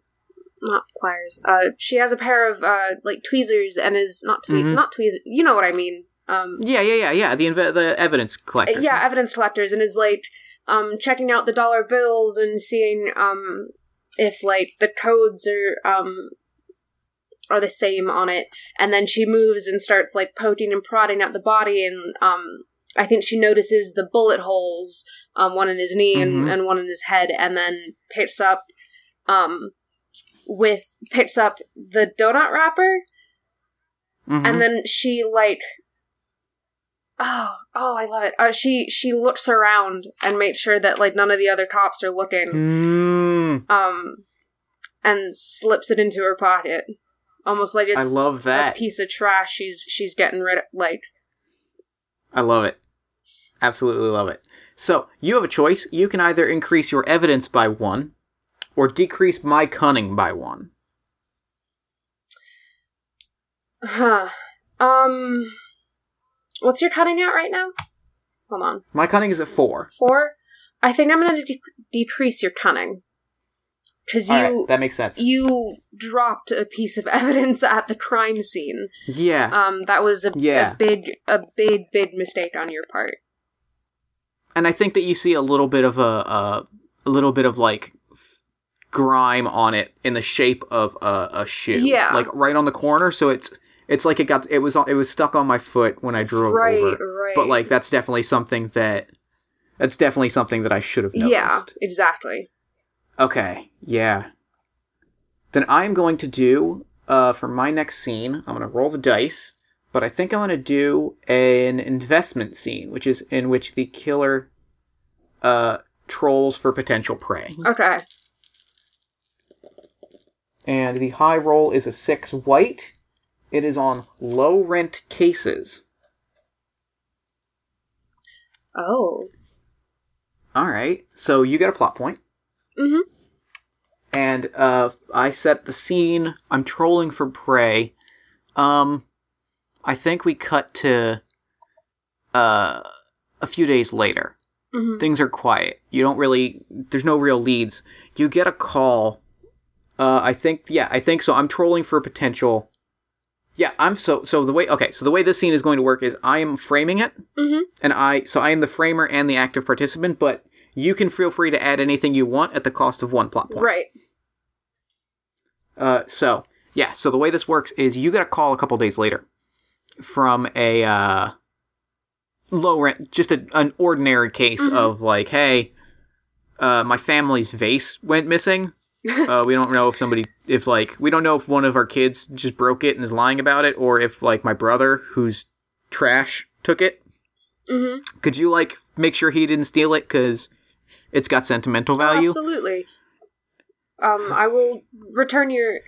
not pliers. Uh, she has a pair of uh like tweezers and is not twe- Mhm. not tweezers. You know what I mean. Um, Yeah, yeah, yeah, yeah. The inve- the evidence collector. yeah, evidence collectors, and is like um checking out the dollar bills and seeing um if like the codes are um are the same on it, and then she moves and starts like poking and prodding at the body, and um I think she notices the bullet holes, um one in his knee and, Mhm. and one in his head, and then picks up um with picks up the donut wrapper Mhm. and then she like oh oh i love it uh, she she looks around and makes sure that like none of the other cops are looking Mm, um and slips it into her pocket almost like it's I love that. a piece of trash she's she's getting rid of like I love it. Absolutely love it. So you have a choice. You can either increase your evidence by one, or decrease my cunning by one. huh um what's your cunning at right now Hold on. My cunning is at four. Four. I think I'm going to de- decrease your cunning because you right, that makes sense. you dropped a piece of evidence at the crime scene. yeah. Um, that was a, Yeah. a big a big big mistake on your part. and I think that you see a little bit of a a, a little bit of like grime on it in the shape of a, a shoe. Yeah. like right on the corner. So it's it's like it got it was it was stuck on my foot when I drew it right, over. right. But like that's definitely something that that's definitely something that I should have noticed. yeah, exactly. Okay. Yeah. Then I'm going to do uh for my next scene. I'm going to roll the dice, but I think I'm going to do an investment scene, which is in which the killer uh trolls for potential prey. Okay. And the high roll is a 6 white. It is on low rent cases. Oh. All right. So you get a plot point. Mhm. And uh, I set the scene. I'm trolling for prey. Um, I think we cut to uh, a few days later. Mhm. Things are quiet. You don't really. There's no real leads. You get a call. Uh, I think. Yeah, I think so. I'm trolling for a potential. Yeah, I'm so so the way okay, so the way this scene is going to work is I am framing it Mhm. and I so I am the framer and the active participant, but you can feel free to add anything you want at the cost of one plot point. Right. Uh, so yeah, so the way this works is you get a call a couple days later from a uh, low rent, just a, an ordinary case Mhm. of like, hey, uh, my family's vase went missing. uh, we don't know if somebody, if like, we don't know if one of our kids just broke it and is lying about it, or if like my brother, who's trash, took it. Mhm. Could you like make sure he didn't steal it because it's got sentimental value? Absolutely. Um, I will return your,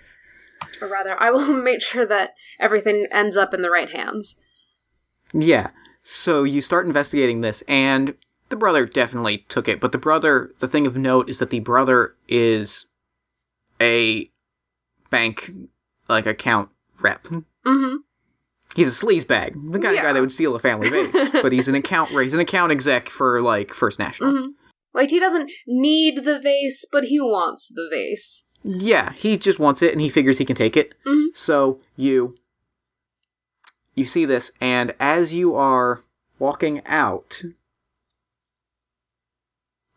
or rather, I will make sure that everything ends up in the right hands. Yeah. So you start investigating this, and the brother definitely took it. But the brother, the thing of note is that the brother is a bank, like, account rep. Mm-hmm. He's a sleazebag, the kind of guy that would steal a family vase. but he's an account, he's an account exec for like First National. Mm-hmm. Like he doesn't need the vase, but he wants the vase. Yeah, he just wants it, and he figures he can take it. Mhm. So you you see this, and as you are walking out,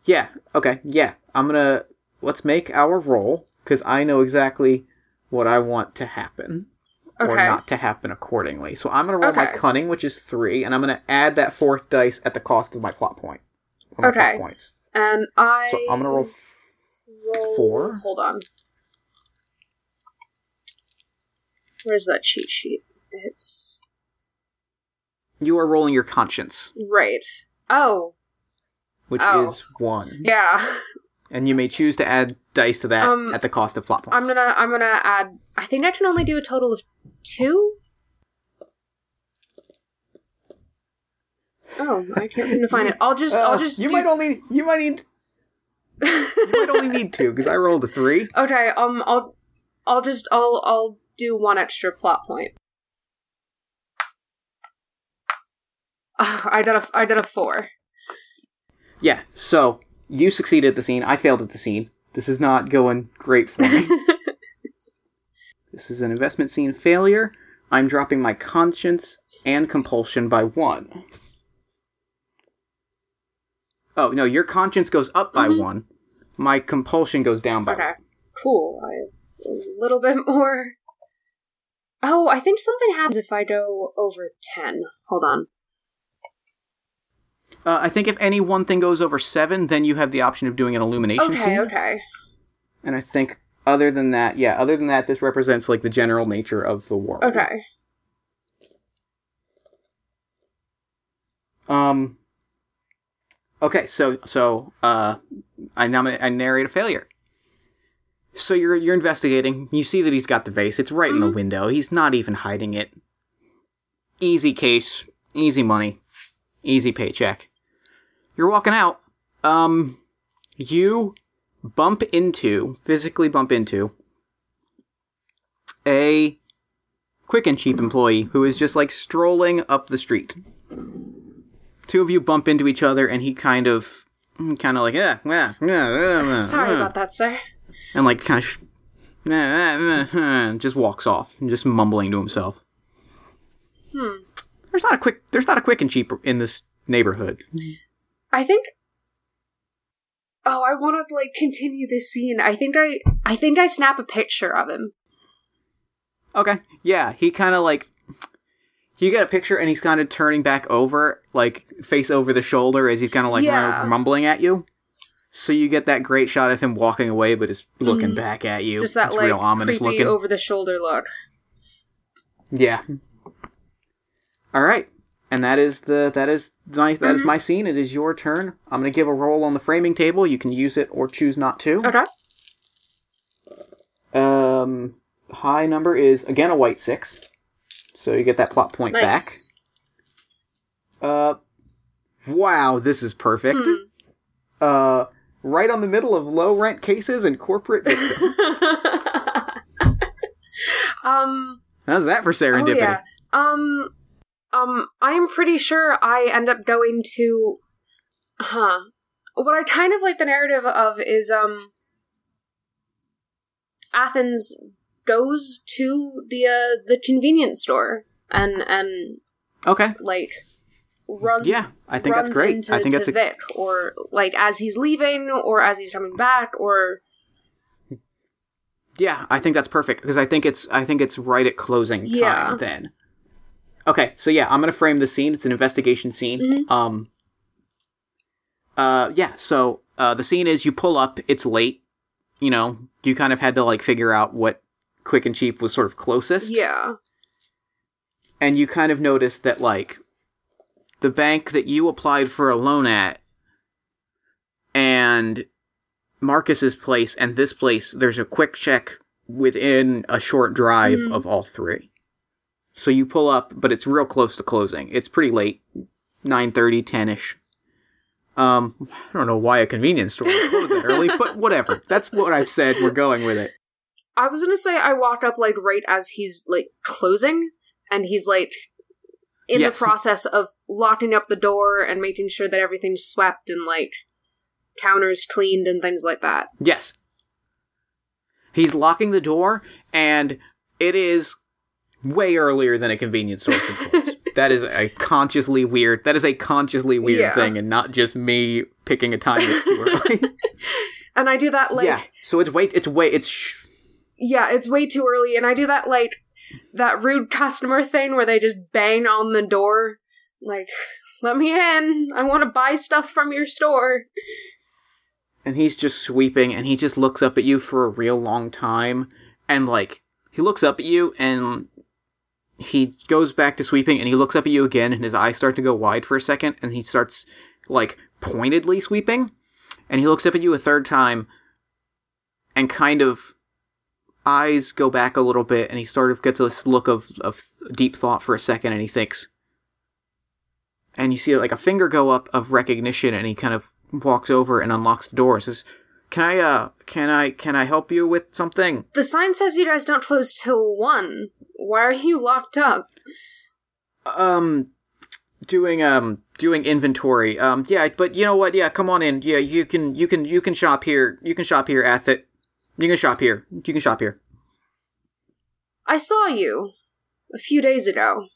yeah, okay, yeah, I'm gonna let's make our roll because I know exactly what I want to happen or not to happen accordingly. So I'm gonna roll my cunning, which is three, and I'm gonna add that fourth dice at the cost of my plot point. my Okay. plot points. And I. So I'm gonna roll. F- roll- four. Hold on. Where's that cheat sheet? It's you are rolling your conscience, right. Oh, which Oh. is one. yeah. and you may choose to add dice to that Um, at the cost of plot points. I'm gonna. I'm gonna add. I think I can only do a total of two. Oh, I can't seem to find it. I'll just. I'll Uh, just. You do- might only. You might need. You might only need two because I rolled a three. Okay, um, I'll, I'll just, I'll, I'll do one extra plot point. Ah, I did a, I did a four. Yeah. So you succeeded at the scene. I failed at the scene. This is not going great for me. this is an investment scene failure. I'm dropping my conscience and compulsion by one. Oh no, your conscience goes up by Mhm. one. My compulsion goes down by Okay, one. cool. I have a little bit more. Oh, I think something happens if I go over ten. Hold on. Uh, I think if any one thing goes over seven, then you have the option of doing an illumination Okay, scene. okay. okay. And I think other than that, yeah, other than that, this represents like the general nature of the world. Okay. Um. Okay, so so uh, I nominate I narrate a failure. So you're you're investigating. You see that he's got the vase. It's right in the Mhm. window. He's not even hiding it. Easy case, easy money, easy paycheck. You're walking out. Um, you bump into physically bump into a quick and cheap employee who is just like strolling up the street two of you bump into each other, and he kind of, kind of like, yeah, yeah, yeah, Sorry yeah," about that, sir. and like kind of, sh- just walks off, and just mumbling to himself. Hmm. There's not a quick. There's not a quick and cheap in this neighborhood. I think. Oh, I want to like continue this scene. I think I, I think I snap a picture of him. Okay. Yeah, he kind of like. You get a picture, and he's kind of turning back over, like face over the shoulder, as he's kind of like Yeah. mumbling at you. So you get that great shot of him walking away, but is looking Mhm. back at you. Just that it's like real ominous creepy looking. over the shoulder look. Yeah. All right, and that is the that is my that is Mhm. my scene. It is your turn. I'm gonna give a roll on the framing table. You can use it or choose not to. Okay. Um, high number is again a white six, so you get that plot point back. Nice. Uh, wow, this is perfect. Hmm. Uh, right on the middle of low rent cases and corporate um. How's that for serendipity? Oh yeah. Um. Um. I'm pretty sure I end up going to. Huh. What I kind of like the narrative of is um. Athens goes to the uh, the convenience store and and Okay. like runs Yeah, I think that's great. into- I think that's a Vic, or like as he's leaving, or as he's coming back, or Yeah, I think that's perfect because I think it's I think it's right at closing time Yeah. then. Okay, so yeah, I'm gonna frame the scene. It's an investigation scene. Mhm. Um. Uh, yeah. So uh, the scene is you pull up. It's late. You know, you kind of had to like figure out what quick and cheap was sort of closest. yeah, And you kind of notice that like the bank that you applied for a loan at and Marcus's place and this place, there's a quick check within a short drive Mhm. of all three. So you pull up, but it's real close to closing. It's pretty late, 9.30, 10ish. Um, I don't know why a convenience store would close that early, but whatever. That's what I've said. We're going with it. I was gonna say I walk up like right as he's like closing, and he's like in Yes. the process of locking up the door and making sure that everything's swept and like counters cleaned and things like that. Yes. He's locking the door, and it is way earlier than a convenience store should close. that is a consciously weird. That is a consciously weird Yeah. thing, and not just me picking a time that's too early. And I do that like yeah. So it's way. It's way. It's. Sh- yeah, it's way too early, and I do that like that rude customer thing where they just bang on the door, like, let me in. I want to buy stuff from your store. and he's just sweeping, and he just looks up at you for a real long time, and like he looks up at you, and he goes back to sweeping, and he looks up at you again, and his eyes start to go wide for a second, and he starts like pointedly sweeping, and he looks up at you a third time, and kind of eyes go back a little bit, and he sort of gets this look of of deep thought for a second, and he thinks, and you see like a finger go up of recognition, and he kind of walks over and unlocks the door and says, "Can I uh can I can I help you with something?" The sign says you guys don't close till one. Why are you locked up? Um doing um doing inventory. Um yeah, but you know what? Yeah, come on in. Yeah, you can you can you can shop here. You can shop here at the You can shop here. You can shop here. I saw you a few days ago.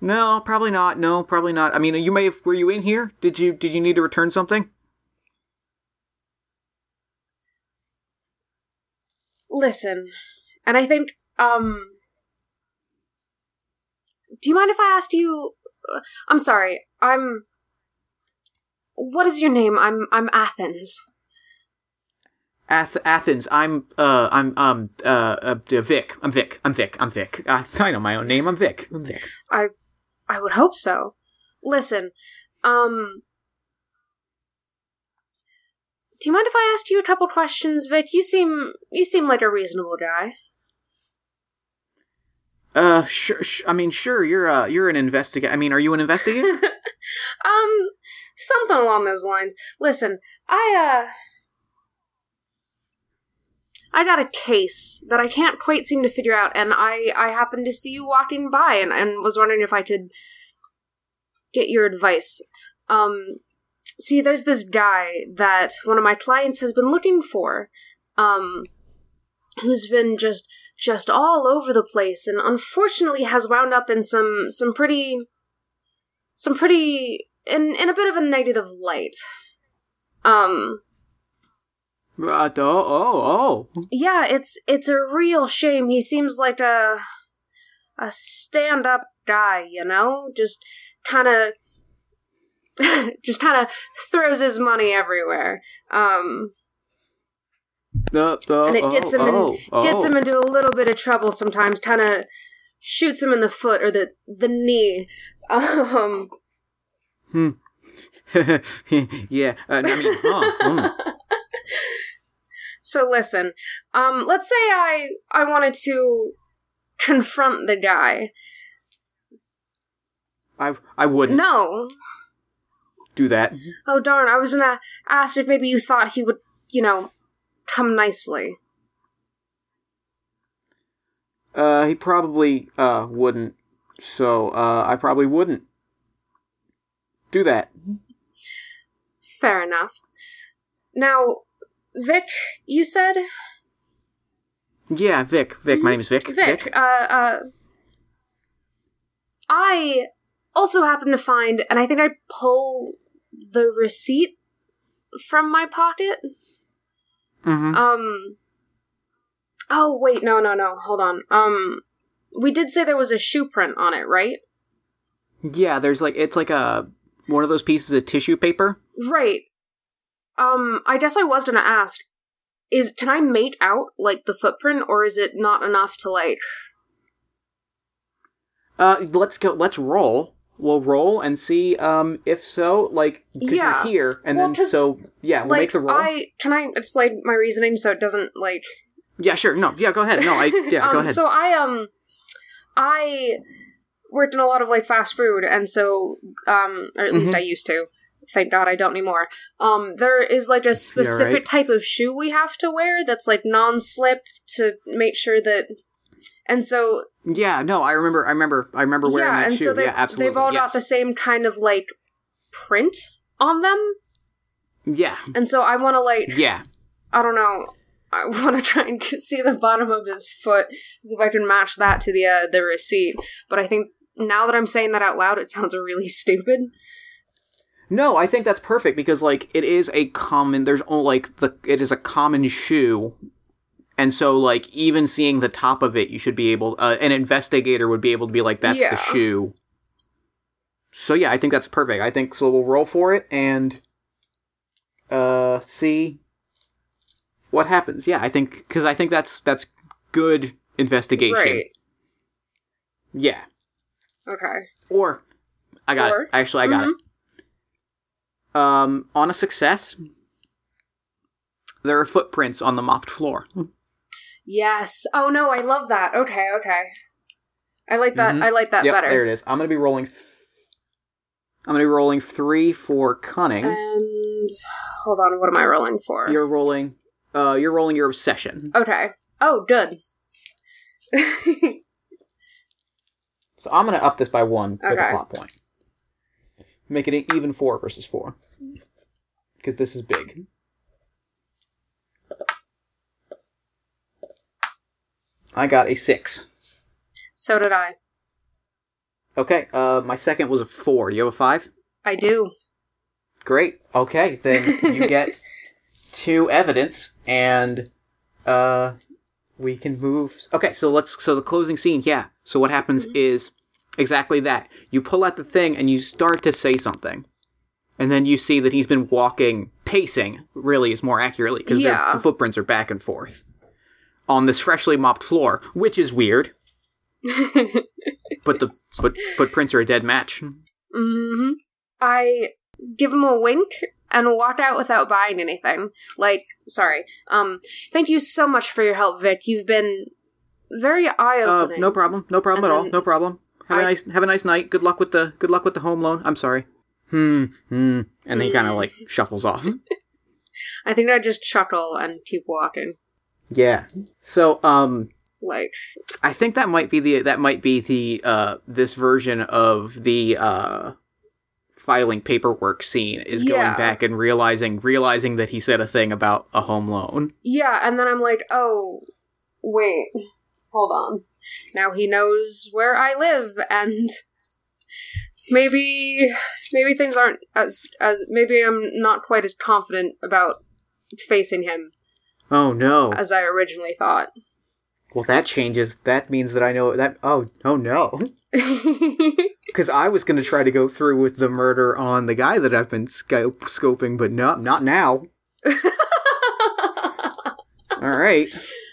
No, probably not. No, probably not. I mean, you may have were you in here? Did you did you need to return something? Listen, and I think, um. Do you mind if I asked you? uh, I'm sorry. I'm. What is your name? I'm I'm Athens. Ath- Athens. I'm uh I'm um uh, uh Vic. I'm Vic. I'm Vic. I'm Vic. Uh, I know my own name. I'm Vic. I'm Vic. I I would hope so. Listen, um Do you mind if I asked you a couple questions, Vic? You seem you seem like a reasonable guy. Uh, sure. sh- I mean, sure. You're uh, you're an investigator. I mean, are you an investigator? um something along those lines. Listen, I uh I got a case that I can't quite seem to figure out, and I I happened to see you walking by, and, and was wondering if I could get your advice. Um, see, there's this guy that one of my clients has been looking for, um, who's been just just all over the place, and unfortunately has wound up in some some pretty some pretty in in a bit of a negative light. Um, Uh, oh, oh, oh. yeah, it's it's a real shame. He seems like a a stand up guy, you know, just kind of just kind of throws his money everywhere. Um, And it gets him oh, in, oh, gets oh. him into a little bit of trouble sometimes. Kind of shoots him in the foot or the the knee. Um, yeah, uh, I mean, huh, hmm. so listen, um, let's say I I wanted to confront the guy. I I wouldn't No, do that. Oh darn, I was gonna ask if maybe you thought he would, you know, come nicely. Uh, he probably uh wouldn't. So uh, I probably wouldn't do that. Fair enough. Now, Vic, you said Yeah, Vic. Vic. My name is Vic. Mm-hmm. Vic, uh uh I also happen to find and I think I pull the receipt from my pocket. Hmm Um Oh, wait, no, no, no. Hold on. Um we did say there was a shoe print on it, right? Yeah, there's like it's like a one of those pieces of tissue paper. Right. Um, I guess I was gonna ask, is can I make out like the footprint, or is it not enough to like? Uh, let's go. Let's roll. We'll roll and see. Um, if so, like, because Yeah. you're here, and Well, then so yeah, we'll like make the roll. I can I explain my reasoning so it doesn't like. Yeah, sure. No, yeah, go ahead. No, I yeah, um, go ahead. So I um, I worked in a lot of like fast food, and so um, or at least Mhm. I used to. Thank God I don't anymore. Um, there is like a specific right. type of shoe we have to wear that's like non-slip to make sure that. And so yeah, no, I remember. I remember. I remember wearing yeah, that and shoe. so they've, yeah, absolutely. they've all yes. got the same kind of like print on them, Yeah, and so I want to like yeah. I don't know. I want to try and see the bottom of his foot, see if I can match that to the uh, the receipt. But I think now that I'm saying that out loud, it sounds really stupid. No, I think that's perfect because like it is a common. There's only like the it is a common shoe, and so like even seeing the top of it, you should be able. Uh, an investigator would be able to be like, "That's Yeah. the shoe." So yeah, I think that's perfect. I think so. We'll roll for it and uh see what happens. Yeah, I think because I think that's that's good investigation. Right. Yeah. Okay. Or I got Or- it. Actually, I got Mhm. it. Um, on a success, there are footprints on the mopped floor. Yes. Oh no, I love that. Okay. Okay. I like that. Mhm. I like that yep, better. there it is. I'm gonna be rolling. Th- I'm gonna be rolling three for cunning. And hold on, what am I rolling for? You're rolling. Uh, you're rolling your obsession. Okay. Oh, good. So I'm gonna up this by one with a Okay. plot point. Make it an even four versus four. Because this is big. I got a six. so did I. Okay, uh, my second was a four. You have a five? I do. Great. Okay, then you get two evidence, and uh, we can move. Okay, so let's. So the closing scene, yeah. So what happens is exactly that. You pull out the thing, and you start to say something, and then you see that he's been walking, pacing. Really, is more accurately because Yeah. the footprints are back and forth on this freshly mopped floor, which is weird. but the foot, footprints are a dead match. hmm I give him a wink and walk out without buying anything. Like, sorry. Um, thank you so much for your help, Vic. You've been very eye Uh, opening. no problem. No problem And at all. No problem. Have a I- nice have a nice night. Good luck with the good luck with the home loan. I'm sorry. Hmm. Hmm. And he kind of like shuffles off. I think I just chuckle and keep walking. Yeah. So um Like, I think that might be the that might be the uh this version of the uh filing paperwork scene is Yeah. going back and realizing realizing that he said a thing about a home loan. Yeah, and then I'm like, oh, wait, hold on. Now he knows where I live, and maybe maybe things aren't as as maybe I'm not quite as confident about facing him Oh no. as I originally thought. Well, that changes. That means that I know that. Oh, oh no. Because I was going to try to go through with the murder on the guy that I've been scope- scoping, but no, not now. All right.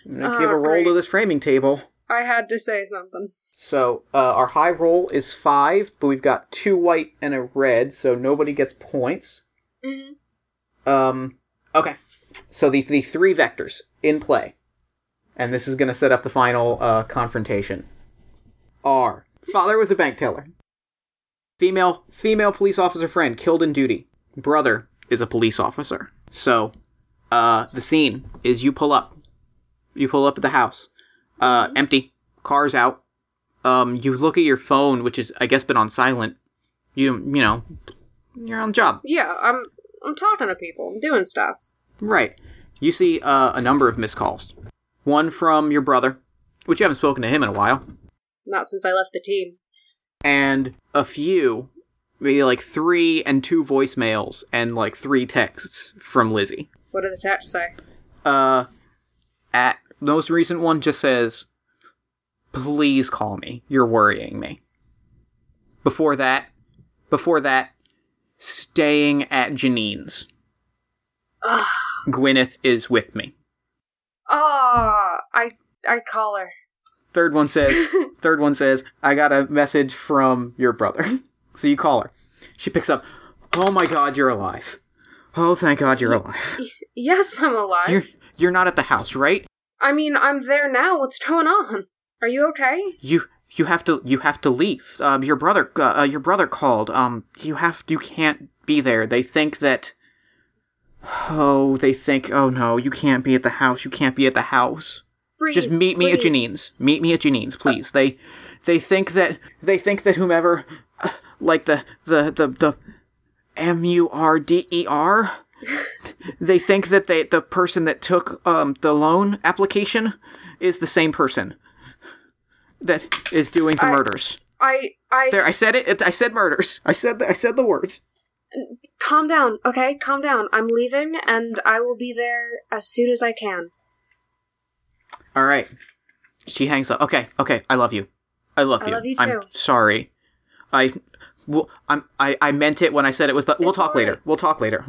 I'm going to give a roll to this framing table. I had to say something. So, uh, our high roll is five, but we've got two white and a red, so nobody gets points. Mhm. Um, okay. So the, the three vectors in play, and this is going to set up the final uh, confrontation, are father was a bank teller. Female female police officer friend killed in duty. Brother is a police officer. So, uh, the scene is you pull up. You pull up at the house. Uh, empty. Car's out. Um, you look at your phone, which is I guess been on silent. You you know, you're on job. Yeah, I'm I'm talking to people. I'm doing stuff. Right. You see uh, a number of missed calls. One from your brother, which you haven't spoken to him in a while, Not since I left the team. and a few, maybe like three and two voicemails and like three texts from Lizzie. What do the text say? Uh, at the most recent one just says, "Please call me. You're worrying me." Before that, before that, staying at Janine's. Ugh. Gwyneth is with me. Ah, I I call her. Third one says, third one says, I got a message from your brother. So you call her. She picks up, Oh my god, you're alive. Oh, thank god you're alive. Yes, I'm alive. You're you're not at the house, right? I mean, I'm there now. What's going on? Are you okay? You you have to you have to leave. Um, your brother uh, uh, your brother called. Um, you have you can't be there. They think that. Oh, they think. Oh no, you can't be at the house. You can't be at the house. Breathe, Just meet me at. Janine's. Meet me at Janine's, please. They they think that they think that whomever uh, like the the the the M U R D E R they think that they the person that took um the loan application is the same person that is doing the I- murders. I I There I said it, it I said murders. I said the, I said the words. Calm down, okay? Calm down. I'm leaving, and I will be there as soon as I can. All right. She hangs up. Okay, okay. I love you. I love I you. love you I'm too. sorry. I well, I'm I I meant it when I said it was the We'll It's talk all later. We'll talk later.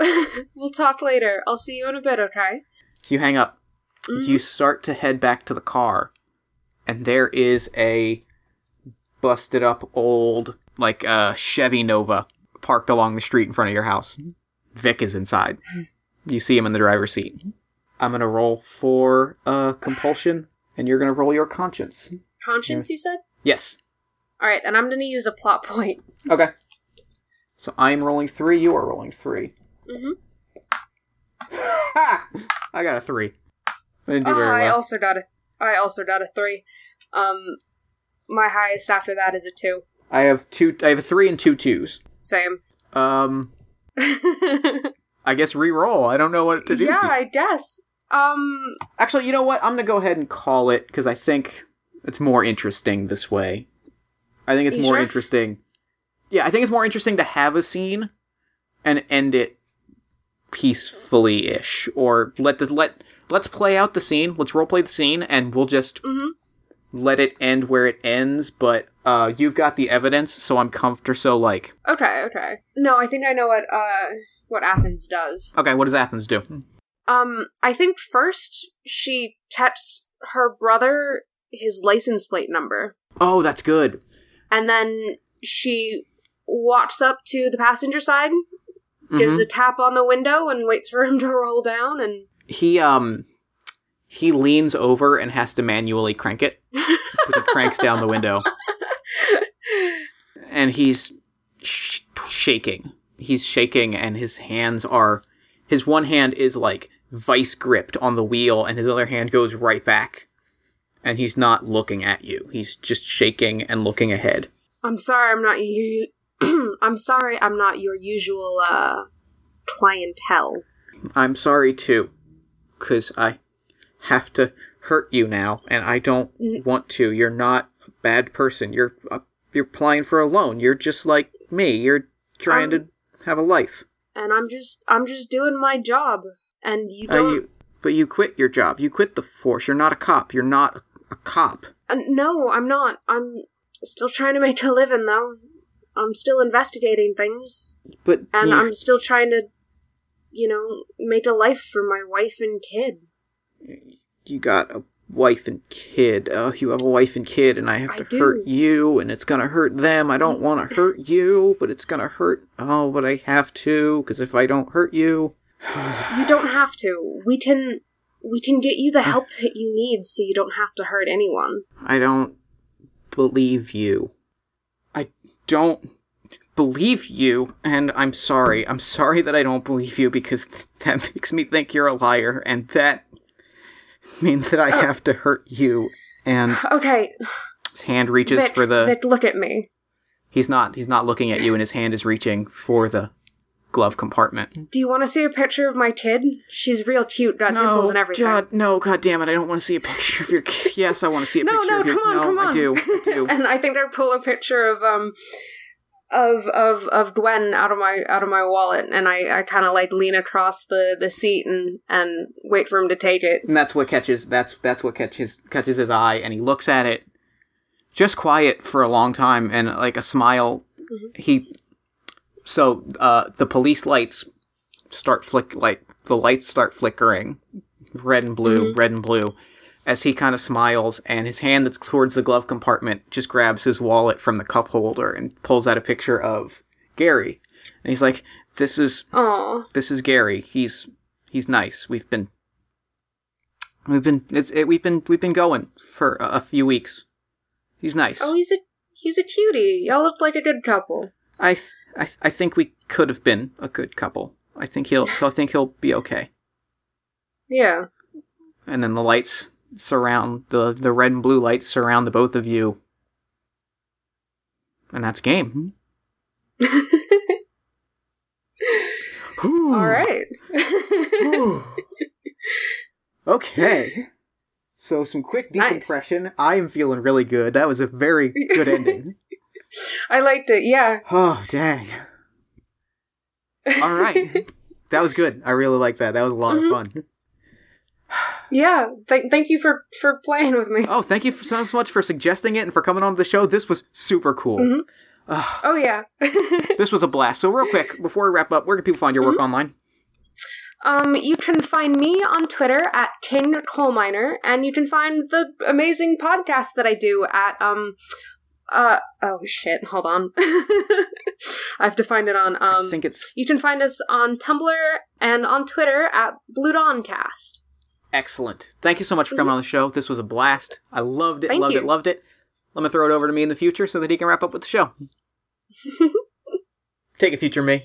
We'll talk later. I'll see you in a bit, okay? You hang up. Mm-hmm. You start to head back to the car, and there is a busted up old like uh, Chevy Nova parked along the street in front of your house. Vic is inside. You see him in the driver's seat. I'm gonna roll for uh, compulsion, and you're gonna roll your conscience. Conscience, you said? Yes. All right, and I'm going to use a plot point. Okay. So I'm rolling three. You are rolling 3 Mhm. Ha! I got a three. I didn't do Oh, very I well. also got a I also got a 3. Um my highest after that is a 2. I have two. I have a three and two twos. Same. Um, I guess re-roll. I don't know what to do. yeah, I guess. Um Actually, you know what? I'm gonna go ahead and call it because I think it's more interesting this way. I think it's more sure? interesting. Yeah, I think it's more interesting to have a scene and end it peacefully-ish, or let the let let's play out the scene. Let's role play the scene, and we'll just mhm. Let it end where it ends. But uh, you've got the evidence, so I'm comfortable. So like, Okay, okay. No, I think I know what uh what Athens does. okay, what does Athens do? Um, I think first she texts her brother his license plate number, Oh, that's good. and then she walks up to the passenger side, gives Mhm. a tap on the window, and waits for him to roll down. And he um he leans over and has to manually crank it. he cranks down the window, and he's sh- shaking. He's shaking, and his hands are. His one hand is like vice gripped on the wheel, and his other hand goes right back. And he's not looking at you. He's just shaking and looking ahead. I'm sorry, I'm not u- I'm sorry I'm not your usual uh clientele. I'm sorry too, because I have to hurt you now, and I don't want to. You're not a bad person. You're uh, you're applying for a loan. You're just like me. You're trying Um, to have a life. And I'm just I'm just doing my job. And you Uh, don't you, but you quit your job. You quit the force. You're not a cop. You're not a cop. Uh, no, I'm not. I'm still trying to make a living though. I'm still investigating things. But And you, I'm still trying to you know, make a life for my wife and kid. You got a wife and kid. Oh, you have a wife and kid, and I have to do. hurt you, and it's gonna hurt them. I don't want to hurt you, but it's gonna hurt. Oh, but I have to, because if I don't hurt you, You don't have to. We can we can get you the help that you need so you don't have to hurt anyone. I don't believe you. I don't believe you, and I'm sorry. I'm sorry that I don't believe you because th- that makes me think you're a liar, and that means that I Oh. have to hurt you. And Okay, his hand reaches Vic, for the. Vic, look at me. He's not. He's not looking at you, and his hand is reaching for the glove compartment. Do you want to see a picture of my kid? She's real cute, got dimples and everything. God, no, God damn it! I don't want to see a picture of your. kid. Yes, I want to see a no, picture no, of your. No, no, come on, no, come on. I do. I do. and I think I pull a picture of um of of of Gwen out of my out of my wallet, and I I kind of like lean across the the seat and and wait for him to take it. and that's what catches. That's that's what catches catches his eye, and he looks at it, just quiet for a long time, and like a smile. He. So uh, the police lights start flick like the lights start flickering, red and blue, red and blue, as he kind of smiles, and his hand that's towards the glove compartment just grabs his wallet from the cup holder and pulls out a picture of Gary, and he's like, "This is Oh, this is Gary. He's he's nice. We've been we've been it's it, we've been we've been going for a, a few weeks. He's nice. oh, he's a he's a cutie. Y'all look like a good couple. I th- I th- I think we could have been a good couple. I think he'll I think he'll be okay. Yeah. And then the lights surround the the red and blue lights surround the both of you. And that's game. All right. Okay. So some quick Nice. decompression. I am feeling really good. That was a very good ending. I liked it. Yeah. Oh, dang. All right. that was good. I really like that. That was a lot Mhm. of fun. Yeah. Thank thank you for for playing with me. Oh, thank you so much for suggesting it and for coming on the show. This was super cool. Mhm. Oh yeah. This was a blast. So, real quick, before we wrap up, where can people find your work online? Um, you can find me on Twitter at King Cole Miner, and you can find the amazing podcast that I do at um, uh oh shit, hold on, I have to find it on I um. think it's You can find us on Tumblr and on Twitter at Blue Dawncast. Excellent. Thank you so much for coming on the show. This was a blast. I loved it, Thank loved you. it, loved it. Let me throw it over to me in the future so that he can wrap up with the show. Take it, future me.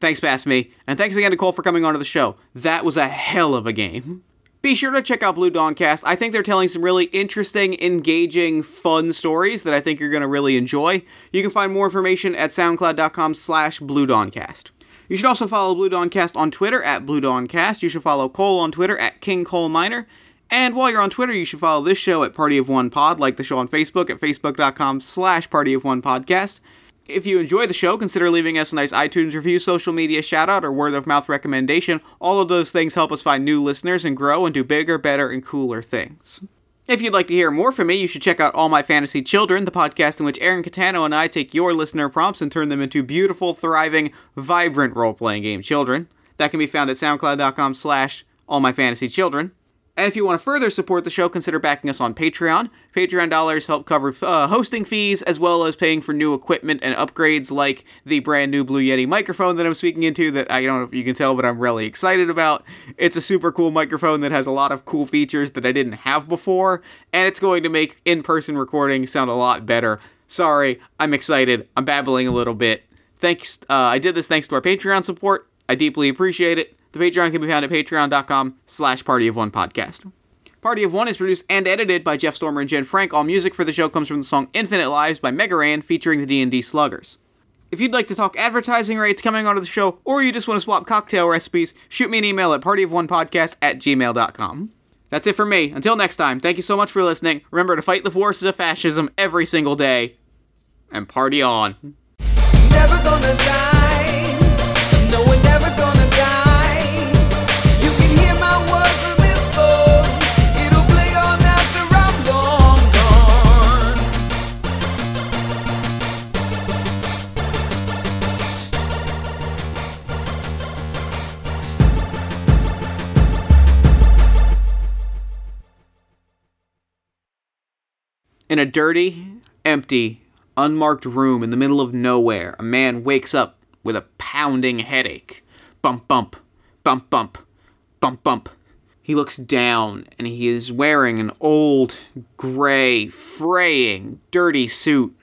Thanks, past me, and thanks again to Cole for coming onto the show. That was a hell of a game. Be sure to check out Blue Dawncast. I think they're telling some really interesting, engaging, fun stories that I think you're going to really enjoy. You can find more information at soundcloud.com slash Blue Dawncast. You should also follow Blue Dawn Cast on Twitter at Blue Dawn Cast. You should follow Cole on Twitter at King Cole Miner. And while you're on Twitter, you should follow this show at Party of One Pod, like the show on Facebook at facebook.com slash Party of One Podcast. If you enjoy the show, consider leaving us a nice iTunes review, social media shout out, or word of mouth recommendation. All of those things help us find new listeners and grow and do bigger, better, and cooler things. If you'd like to hear more from me, you should check out All My Fantasy Children, the podcast in which Aaron Catano and I take your listener prompts and turn them into beautiful, thriving, vibrant role-playing game children. That can be found at soundcloud.com slash All My Fantasy Children. And if you want to further support the show, consider backing us on Patreon. Patreon dollars help cover uh, hosting fees as well as paying for new equipment and upgrades like the brand new Blue Yeti microphone that I'm speaking into that I don't know if you can tell, but I'm really excited about. It's a super cool microphone that has a lot of cool features that I didn't have before, and it's going to make in person recordings sound a lot better. Sorry, I'm excited. I'm babbling a little bit. Thanks. Uh, I did this thanks to our Patreon support. I deeply appreciate it. The Patreon can be found at patreon.com slash party of one podcast. Party of One is produced and edited by Jeff Stormer and Jen Frank. All music for the show comes from the song Infinite Lives by Mega Ran featuring the D&D Sluggers. If you'd like to talk advertising rates coming onto the show, or you just want to swap cocktail recipes, shoot me an email at partyofonepodcast at gmail.com. That's it for me. Until next time, thank you so much for listening. Remember to fight the forces of fascism every single day. And party on. In a dirty, empty, unmarked room in the middle of nowhere, a man wakes up with a pounding headache. Bump, bump, bump, bump, bump, bump. He looks down and he is wearing an old, gray, fraying, dirty suit.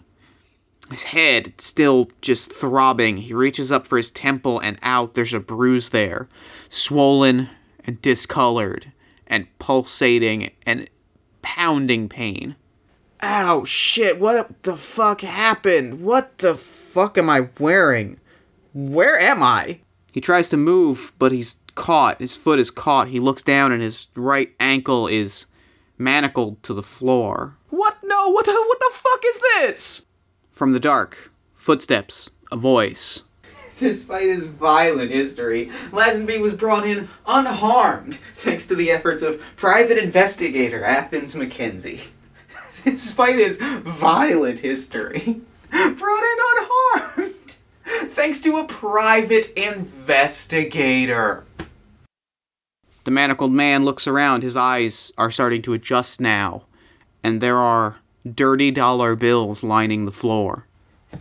His head still just throbbing. He reaches up for his temple and out. There's a bruise there, swollen and discolored and pulsating and pounding pain. Ow, shit, what the fuck happened? What the fuck am I wearing? Where am I? He tries to move, but he's caught. His foot is caught. He looks down and his right ankle is manacled to the floor. What? No, what the, what the fuck is this? From the dark, footsteps, a voice. Despite his violent history, Lazenby was brought in unharmed thanks to the efforts of private investigator Athens Mackenzie. Despite his violent history, brought in unharmed thanks to a private investigator. The manacled man looks around. His eyes are starting to adjust now, and there are dirty dollar bills lining the floor.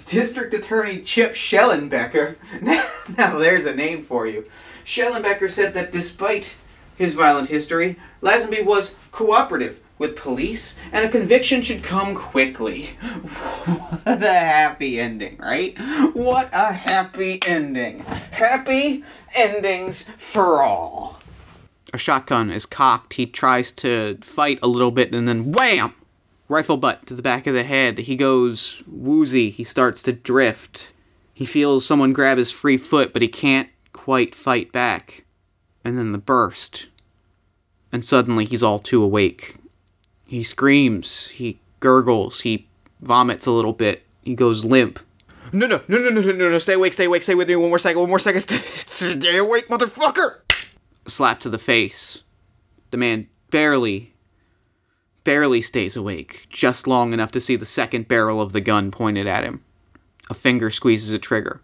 District Attorney Chip Schellenbecker. now there's a name for you. Schellenbecker said that despite his violent history, Lazenby was cooperative with police, and a conviction should come quickly. What a happy ending, right? What a happy ending. Happy endings for all. A shotgun is cocked. He tries to fight a little bit and then wham! Rifle butt to the back of the head. He goes woozy. He starts to drift. He feels someone grab his free foot, but he can't quite fight back. And then the burst. And suddenly he's all too awake. He screams. He gurgles. He vomits a little bit. He goes limp. No, no, no, no, no, no, no, no. Stay awake, stay awake, stay with me. One more second, one more second. Stay awake, motherfucker! Slap to the face. The man barely, barely stays awake, just long enough to see the second barrel of the gun pointed at him. A finger squeezes a trigger.